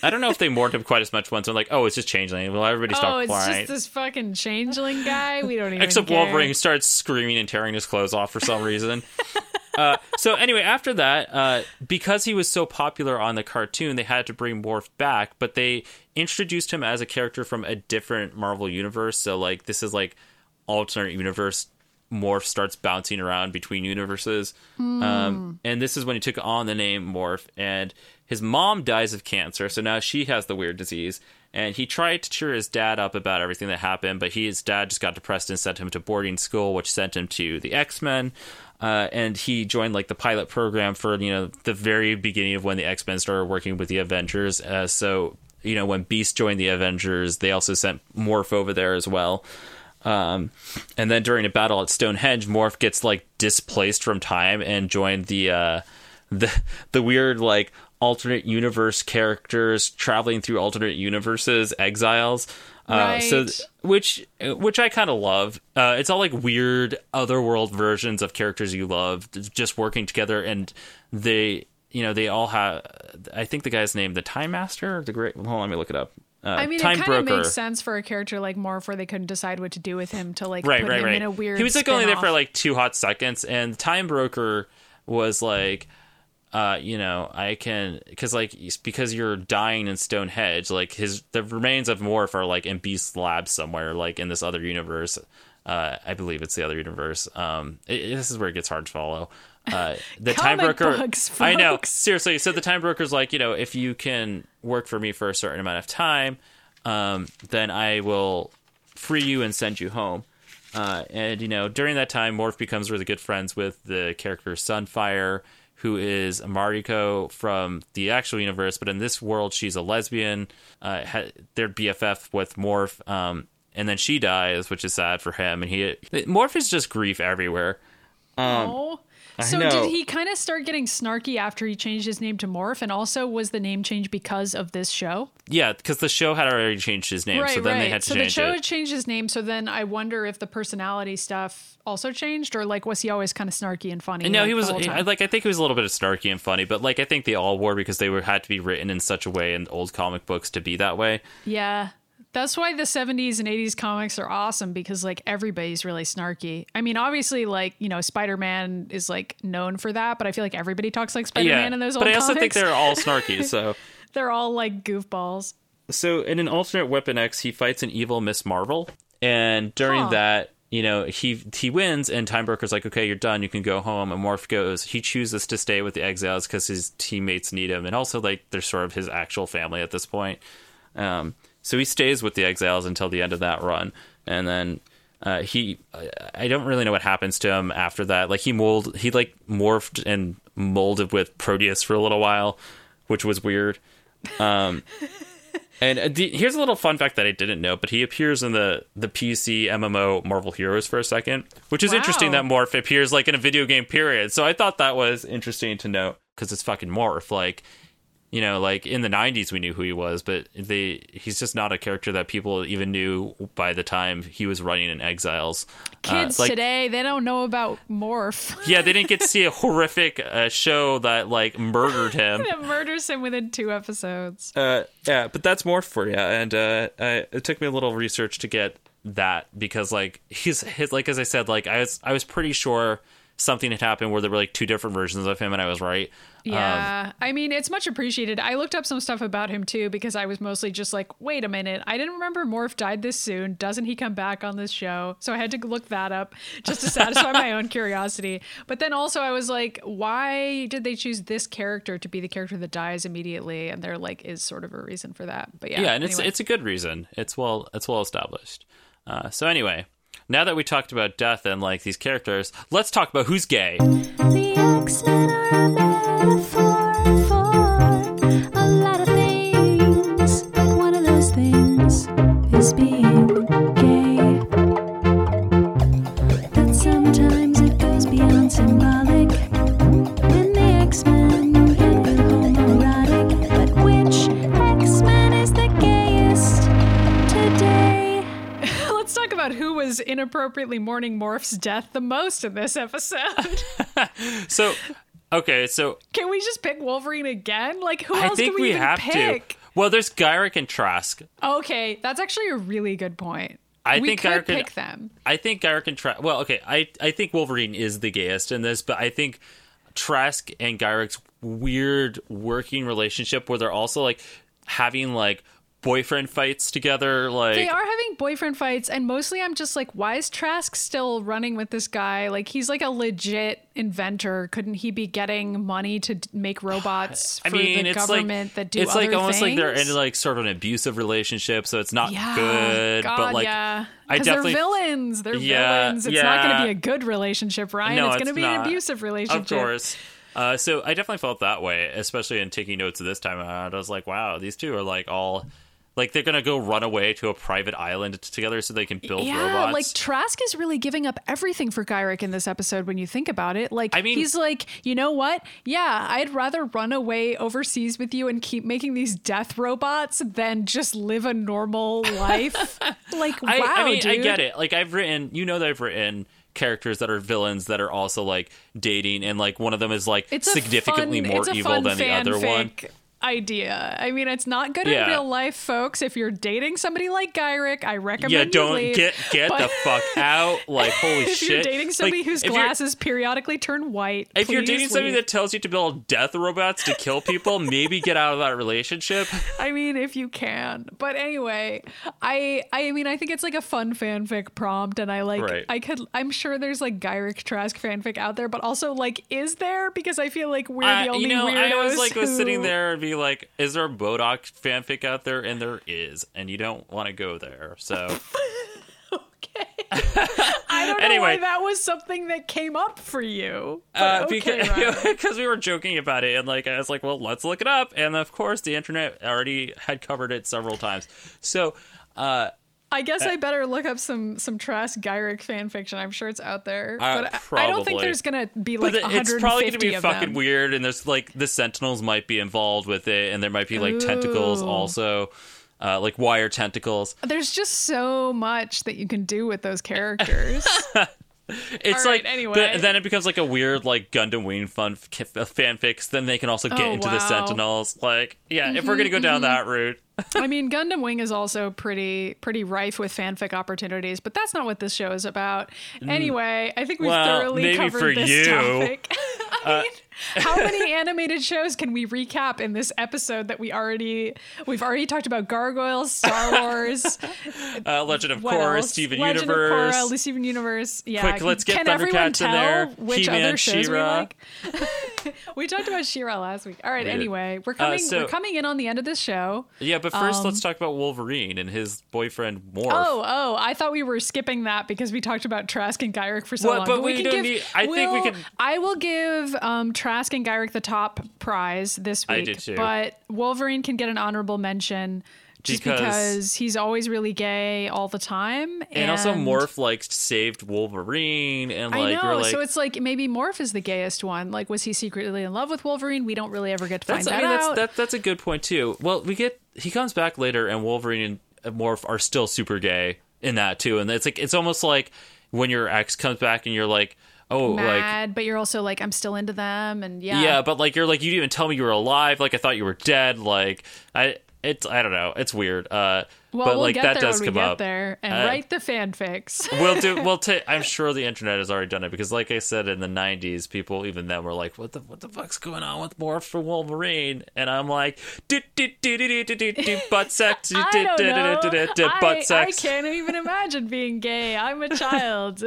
I don't know if they mourned him quite as much once. I'm like, "Oh, it's just changeling." Well, everybody stop oh, it's crying. just this fucking changeling guy. We don't even Except care. Wolverine starts screaming and tearing his clothes off for some reason. uh, so anyway, after that, uh, because he was so popular on the cartoon, they had to bring Morph back, but they introduced him as a character from a different Marvel universe. So like this is like alternate universe. Morph starts bouncing around between universes, um, and this is when he took on the name Morph. And his mom dies of cancer, so now she has the weird disease. And he tried to cheer his dad up about everything that happened, but he, his dad just got depressed and sent him to boarding school, which sent him to the X Men. Uh, and he joined like the pilot program for you know the very beginning of when the X Men started working with the Avengers. Uh, so you know when Beast joined the Avengers, they also sent Morph over there as well. Um, and then during a battle at Stonehenge, Morph gets like displaced from time and joined the uh, the the weird like alternate universe characters traveling through alternate universes, exiles. Uh, so Right. which which I kind of love. Uh, it's all like weird otherworld versions of characters you love just working together, and they you know they all have. I think the guy's name the Time Master, or the Great. Hold on, let me look it up. Uh, I mean, Time it kind of makes sense for a character like Morph where they couldn't decide what to do with him to like right, put right, him right. in a weird. he was like only there for like two hot seconds, and Time Broker was like, uh, you know, I can because like because you're dying in Stonehenge, like his the remains of Morph are like in Beast's lab somewhere, like in this other universe. Uh, I believe it's the other universe. Um, it, this is where it gets hard to follow. Uh, the time broker. I know seriously. So the time broker's like, you know, if you can work for me for a certain amount of time, um, then I will free you and send you home. Uh, and you know, during that time, Morph becomes really good friends with the character Sunfire, who is Mariko from the actual universe, but in this world, she's a lesbian. Uh, ha- they're BFF with Morph, um, and then she dies, which is sad for him. And he Morph is just grief everywhere. Oh. So did he kind of start getting snarky after he changed his name to Morph? And also, was the name change because of this show? Yeah, because the show had already changed his name, so then they had to so change the show it. had changed his name. So then I wonder if the personality stuff also changed, or like was he always kind of snarky and funny? No, like, he was the whole I- time? like I think he was a little bit of snarky and funny, but like I think they all were because they were had to be written in such a way in old comic books to be that way. yeah. That's why the 70s and 80s comics are awesome because like everybody's really snarky. I mean, obviously, like you know, Spider Man is like known for that, but I feel like everybody talks like Spider Man in those old but I also comics. think they're all snarky. So, they're all like goofballs. so in an alternate Weapon X, he fights an evil Miss Marvel, and during Huh. that, you know, he he wins, and Time Broker's like, okay, you're done, you can go home. And Morph goes, he chooses to stay with the Exiles because his teammates need him, and also like they're sort of his actual family at this point. Um, so he stays with the Exiles until the end of that run, and then. Uh, he, I- don't really know what happens to him after that. Like he mold, he like morphed and molded with Proteus for a little while, which was weird. Um, and uh, the, here's a little fun fact that I didn't know, but he appears in the the PC MMO Marvel Heroes for a second, which is interesting that Morph appears like in a video game period. So I thought that was interesting to note because it's fucking Morph. Like, you know, like in the '90s we knew who he was, but they he's just not a character that people even knew by the time he was running in Exiles. Uh, Kids like, today, they don't know about Morph. yeah, they didn't get to see a horrific uh, show that like murdered him. that murders him within two episodes. Uh, yeah, but that's more for you. And uh, I, it took me a little research to get that because, like, he's his, like as I said, like I was I was pretty sure something had happened where there were like two different versions of him, and I was right. Um, Yeah, I mean, it's much appreciated. I looked up some stuff about him too because I was mostly just like, wait a minute, I didn't remember Morph died this soon. Doesn't he come back on this show? So I had to look that up just to satisfy my own curiosity. But then also, I was like, why did they choose this character to be the character that dies immediately? And there like is sort of a reason for that. But yeah, yeah, and it's it's a good reason. It's well it's well established. Uh, so anyway, now that we talked about death and like these characters, let's talk about who's gay. About who was inappropriately mourning Morph's death the most in this episode. So okay, so can we just pick Wolverine again? Like, who I else think can we, we have pick? to. Well, there's Gyrich and Trask. Okay, that's actually a really good point. I we think could Gyrich and- pick them. I think Gyrich and Trask. Well, okay, I I think Wolverine is the gayest in this, but I think Trask and Gyrich's weird working relationship, where they're also like having like boyfriend fights together, like They are having boyfriend fights, and mostly I'm just like, why is Trask still running with this guy? Like, he's like a legit inventor. Couldn't he be getting money to d- make robots for I mean, the it's government like that do it's like almost like they're in like sort of an abusive relationship, so it's not yeah, good. God, but like, yeah. I definitely they're villains. They're Yeah, villains. It's not going to be a good relationship, Ryan. No, it's going to it's be an abusive relationship. Of course. Uh, so I definitely felt that way, especially in taking notes of this time around. I was like, wow, these two are like all like they're gonna go run away to a private island together so they can build robots. yeah, robots. like Trask is really giving up everything for Gyrich in this episode when you think about it. Like I mean- he's like, you know what? Yeah, I'd rather run away overseas with you and keep making these death robots than just live a normal life. like I, wow, I mean, dude. I get it. Like I've written, you know, that I've written characters that are villains that are also like dating, and like one of them is like It's significantly fun- more evil than the other one. Idea. I mean, it's not good Yeah. in real life, folks. If you're dating somebody like Gyrich, I recommend Yeah, you don't leave. get get But- the fuck out. Like holy if shit! you're dating somebody Like, whose glasses periodically turn white, If you're dating somebody that tells you to build death robots to kill people, maybe get out of that relationship. I mean, if you can. But anyway, I I mean, I think it's like a fun fanfic prompt, and I like Right. I could I'm sure there's like Gyrich Trask fanfic out there, but also like, is there? Because I feel like we're I- the only you know, weirdos I was like was who- sitting there and be like, "Is there a Bodok fanfic out there?" And there is, and you don't want to go there. So okay. I don't know Anyway. why that was something that came up for you. Uh, okay, because because we were joking about it, and like I was like, "Well, let's look it up," and of course, the internet already had covered it several times. So. uh I guess I better look up some some Trask Gyrich fan fiction. I'm sure it's out there, Uh, but I- I don't think there's gonna be like But it- 150 it's probably going to be fucking them. weird, and there's like the Sentinels might be involved with it, and there might be like tentacles also, uh, like wire tentacles. There's just so much that you can do with those characters. It's All right, like anyway. th- then it becomes like a weird like Gundam Wing fun f- fanfics. Then they can also get Oh, into the wow. Mm-hmm, Sentinels. Like, yeah, if we're gonna go down that route, I mean, Gundam Wing is also pretty pretty rife with fanfic opportunities, but that's not what this show is about. Anyway, I think we've Mm. Well, thoroughly maybe covered for this you. Uh, topic. I mean, how many animated shows can we recap in this episode that we already we've already talked about Gargoyles, Star Wars, uh, Legend of Korra? Steven Legend Universe. of Korra, Steven Universe. Yeah, Quick, let's get can Thundercats in there. which He-Man, other shows we She-Ra. like? we talked about She-Ra last week. All right, We did. anyway, we're coming so- we're coming in on the end of this show. yeah, but 1st let's talk about Wolverine and his boyfriend Morph. Um, Oh, oh! I thought we were skipping that because we talked about Trask and Gyrich for so long. But we don't need- I think we can- I will give um, Trask and Gyrich the top prize this I week. did too. But Wolverine can get an honorable mention just Because- because, he's always really gay all the time, and, and also Morph like saved Wolverine, and I like know, like, so it's like maybe Morph is the gayest one. Like, was he secretly in love with Wolverine? We don't really ever get to That's, find I that mean, that's out. that, that's a good point too. Well, we get he comes back later, and Wolverine and Morph are still super gay in that too, and it's like it's almost like when your ex comes back and you're like, oh, like Mad, but you're also like, I'm still into them, and yeah, yeah, but like you're like you didn't even tell me you were alive. Like I thought you were dead. Like I, it's I don't know, it's weird. Uh, Well, but we'll like get that there does when come we get up. there and Uh, write the fanfics. we'll do. We'll take. I'm sure the internet has already done it because, like I said, in the '90s, people even then were like, "What the what the fuck's going on with Morph for Wolverine?" And I'm like, "Do do do do do do do butt sex, do I do don't do know. do do do I, I can't even imagine being gay. I'm a child.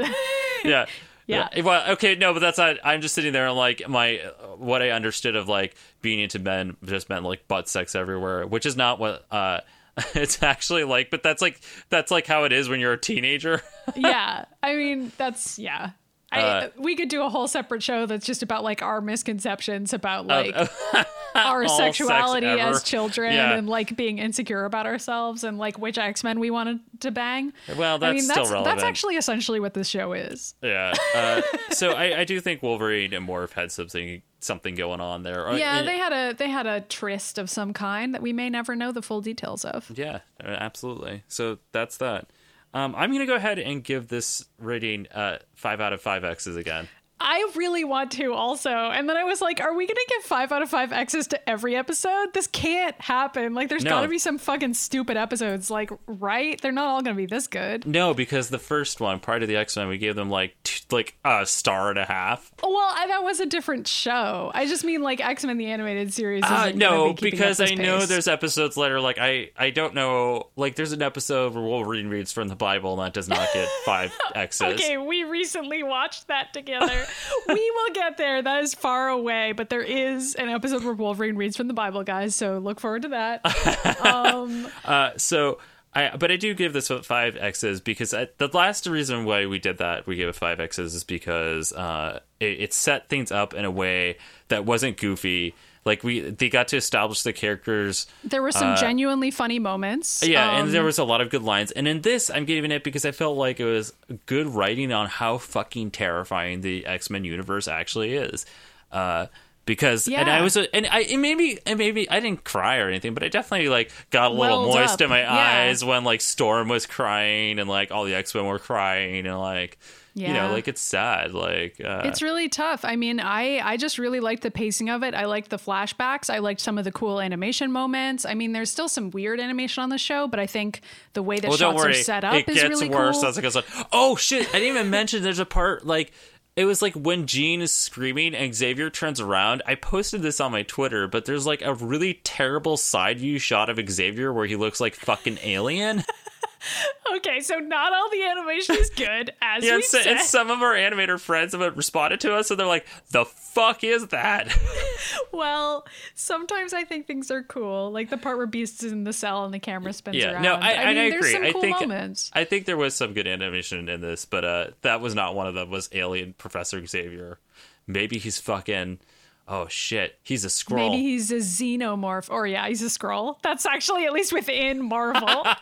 Yeah. Yeah. Well, okay, no, but that's not. I'm just sitting there and like my what I understood of like being into men just meant like butt sex everywhere, which is not what uh it's actually like. But that's like that's like how it is when you're a teenager. yeah. I mean, that's yeah. I, Uh, we could do a whole separate show that's just about like our misconceptions about like our all sex sexuality as children Yeah. and like being insecure about ourselves and like which X Men we wanted to bang. Well, I that's mean, still that's relevant. that's actually essentially what this show is. Yeah. Uh, so I, I do think Wolverine and Morph had something something going on there. Yeah, and- they had a they had a tryst of some kind that we may never know the full details of. Yeah, uh, absolutely. So that's that. Um, I'm gonna go ahead and give this rating uh, five out of five X's again. I really want to also. And then I was like, are we going to give five out of five X's to every episode? This can't happen. Like, there's No. got to be some fucking stupid episodes. Like, right? They're not all going to be this good. No, because the first one, prior to the X Men, we gave them like t- like a star and a half. Well, I, that was a different show. I just mean like X Men the animated series. Uh, no, be because I know pace. there's episodes later. Like I, I don't know. Like there's an episode where Wolverine reads from the Bible, and that does not get five X's. Okay, we recently watched that together. we will get there. That is far away, but there is an episode where Wolverine reads from the Bible, guys. So look forward to that. um, Uh, so I, but I do give this five X's because I, the last reason why we did that, we gave it five X's, is because uh, it, it set things up in a way that wasn't goofy. Like we, they got to establish the characters. there were some genuinely funny moments. Uh, Yeah, Um, and there was a lot of good lines. And in this, I'm giving it because I felt like it was good writing on how fucking terrifying the X Men universe actually is. Uh, because and I was and I and maybe and maybe I didn't cry or anything, but I definitely like got a little Welled moist up. in my Yeah. eyes when like Storm was crying and like all the X Men were crying and like you know Yeah. like it's sad like uh, It's really tough. I mean, I I just really liked the pacing of it. I liked the flashbacks. I liked some of the cool animation moments. I mean, there's still some weird animation on the show, but I think the way that well, shots are set up it is gets really worse cool. as it goes on. Oh shit! I didn't even mention there's a part like it was like when Jean is screaming and Xavier turns around. I posted this on my Twitter, but there's like a really terrible side view shot of Xavier where he looks like fucking alien. Okay, so not all the animation is good, as yeah, we so- said. and some of our animator friends have responded to us, and they're like, "The fuck is that?" Well, sometimes I think things are cool, like the part where Beast is in the cell and the camera spins yeah, around. no, I, I mean, I there's agree. some I cool think moments. I think there was some good animation in this, but uh, that was not one of them. Was Alien Professor Xavier? Maybe he's fucking. Oh shit, he's a Skrull. Maybe he's a xenomorph, or yeah, he's a Skrull. That's actually at least within Marvel.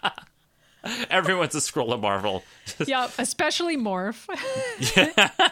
Everyone's a Skrull of Marvel. yep, especially Morph. yeah.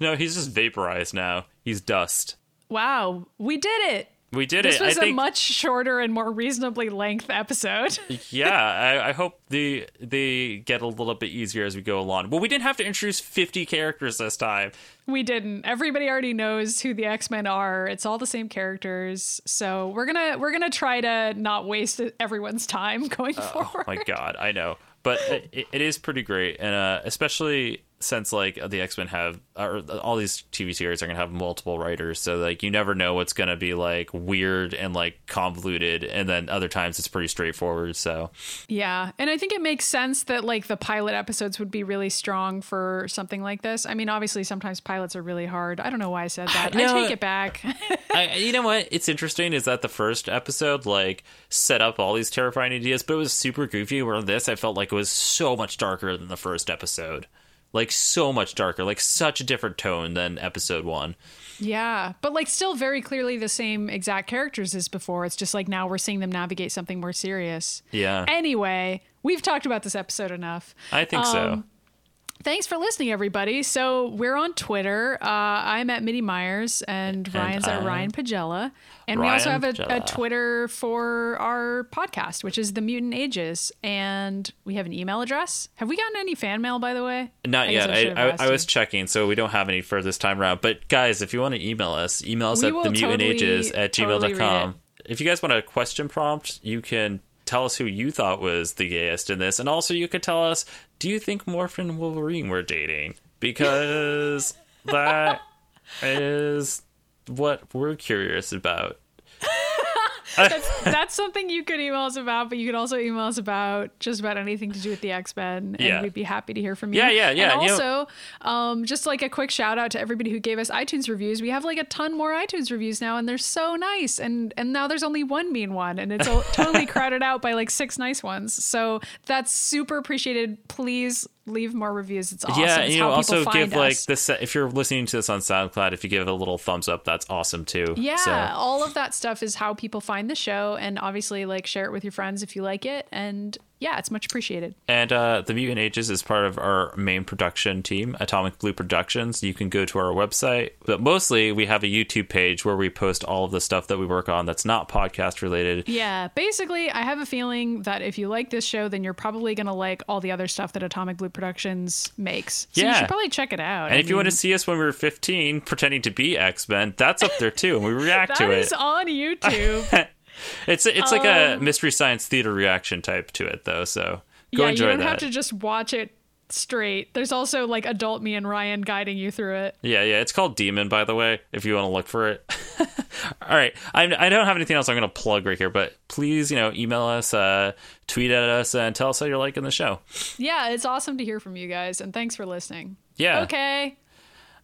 no, he's just vaporized now. He's dust. wow, we did it. We did This it. was I think, a much shorter and more reasonably length episode. yeah, I, I hope the they get a little bit easier as we go along. Well, we didn't have to introduce 50 characters this time. we didn't. Everybody already knows who the X-Men are. It's all the same characters. So we're gonna we're gonna try to not waste everyone's time going forward. Oh my god, I know, but it, it is pretty great, and uh, especially since like the X Men have or all these TV series are gonna have multiple writers, so like you never know what's gonna be like weird and like convoluted, and then other times it's pretty straightforward. So Yeah, and I think it makes sense that like the pilot episodes would be really strong for something like this. I mean, obviously sometimes pilots are really hard. I don't know why I said that. I take it back. I, you know what? It's interesting is that the first episode like set up all these terrifying ideas, but it was super goofy. Where this, I felt like it was so much darker than the first episode, like so much darker, like such a different tone than episode one. yeah, but like still very clearly the same exact characters as before. It's just like now we're seeing them navigate something more serious. Yeah, Anyway, we've talked about this episode enough. I think so. Um, Thanks for listening, everybody. So we're on Twitter. Uh, I'm at MIDIMyers, and, Ryan's at I'm Ryan Pagella. And we also have a, a Twitter for our podcast, which is The Mutant Ages. And we have an email address. Have we gotten any fan mail, by the way? Not I yet. I I, I, was checking, so we don't have any for this time around. But guys, if you want to email us, email us We at the mutant totally- ages at totally gmail.com. read if you guys want a question prompt, you can tell us who you thought was the gayest in this. And also, you could tell us, do you think Morphin and Wolverine were dating? Because that is what we're curious about. That's something you could email us about, but you could also email us about just about anything to do with the X Men, and Yeah. we'd be happy to hear from you. Yeah, yeah, yeah, And you know- also, um, just like a quick shout out to everybody who gave us iTunes reviews. We have like a ton more iTunes reviews now, and they're so nice. And and now there's only one mean one, and it's all totally crowded out by like six nice ones. So that's super appreciated. Please leave more reviews. It's awesome. yeah, It's you know, also give like this if you're listening to this on SoundCloud, if you give it a little thumbs up, that's awesome too. Yeah, So- all of that stuff is how people find the show, and obviously, like share it with your friends if you like it, and yeah, it's much appreciated. And uh, the Mutant Ages is part of our main production team, Atomic Blue Productions. You can go to our website, but mostly we have a YouTube page where we post all of the stuff that we work on that's not podcast related. Yeah, basically, I have a feeling that if you like this show, then you're probably gonna like all the other stuff that Atomic Blue Productions makes. So you should probably check it out. And if you want to see us when we were 15 pretending to be X Men, that's up there too, and we react that to is it. on YouTube. It's it's like a mystery science theater reaction type to it, though. So go yeah, you don't that. have to just watch it straight. There's also like adult me and Ryan guiding you through it. Yeah, yeah. It's called Demon, by the way, if you want to look for it. All right. I'm, I don't have anything else I'm going to plug right here, but please, you know, email us, uh, tweet at us, and tell us how you're liking the show. Yeah, it's awesome to hear from you guys, and thanks for listening. Yeah. Okay.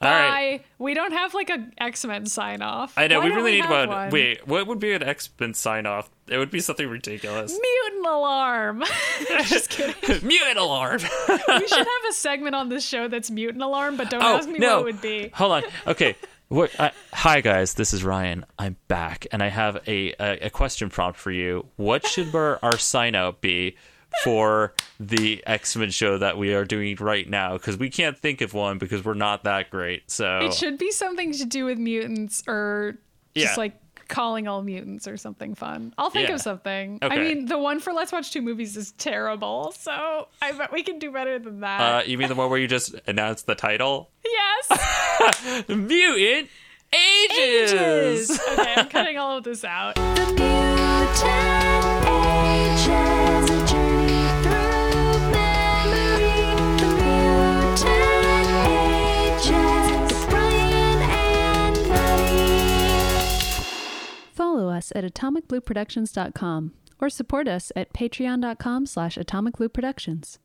All right. We don't have like a X Men sign off. I know. Why we really need have one. Wait, what would be an X Men sign off? It would be something ridiculous. Mutant alarm. Just kidding. Mutant alarm. we should have a segment on this show that's mutant alarm, but don't oh, ask me no. what it would be. Hold on. Okay. What, uh, hi guys, this is Ryan. I'm back, and I have a a, a question prompt for you. What should our, our sign out be for the X Men show that we are doing right now? Because we can't think of one because we're not that great. So It should be something to do with mutants or just Yeah. like calling all mutants or something fun. I'll think Yeah. of something. I mean, the one for Let's Watch Two Movies is terrible, so I bet we can do better than that. uh, you mean the one where you just announced the title? yes. Mutant Ages. Ages. Okay, I'm cutting all of this out. The mutant ages, Follow us at atomicblueproductions.com or support us at patreon.com slash atomicblueproductions.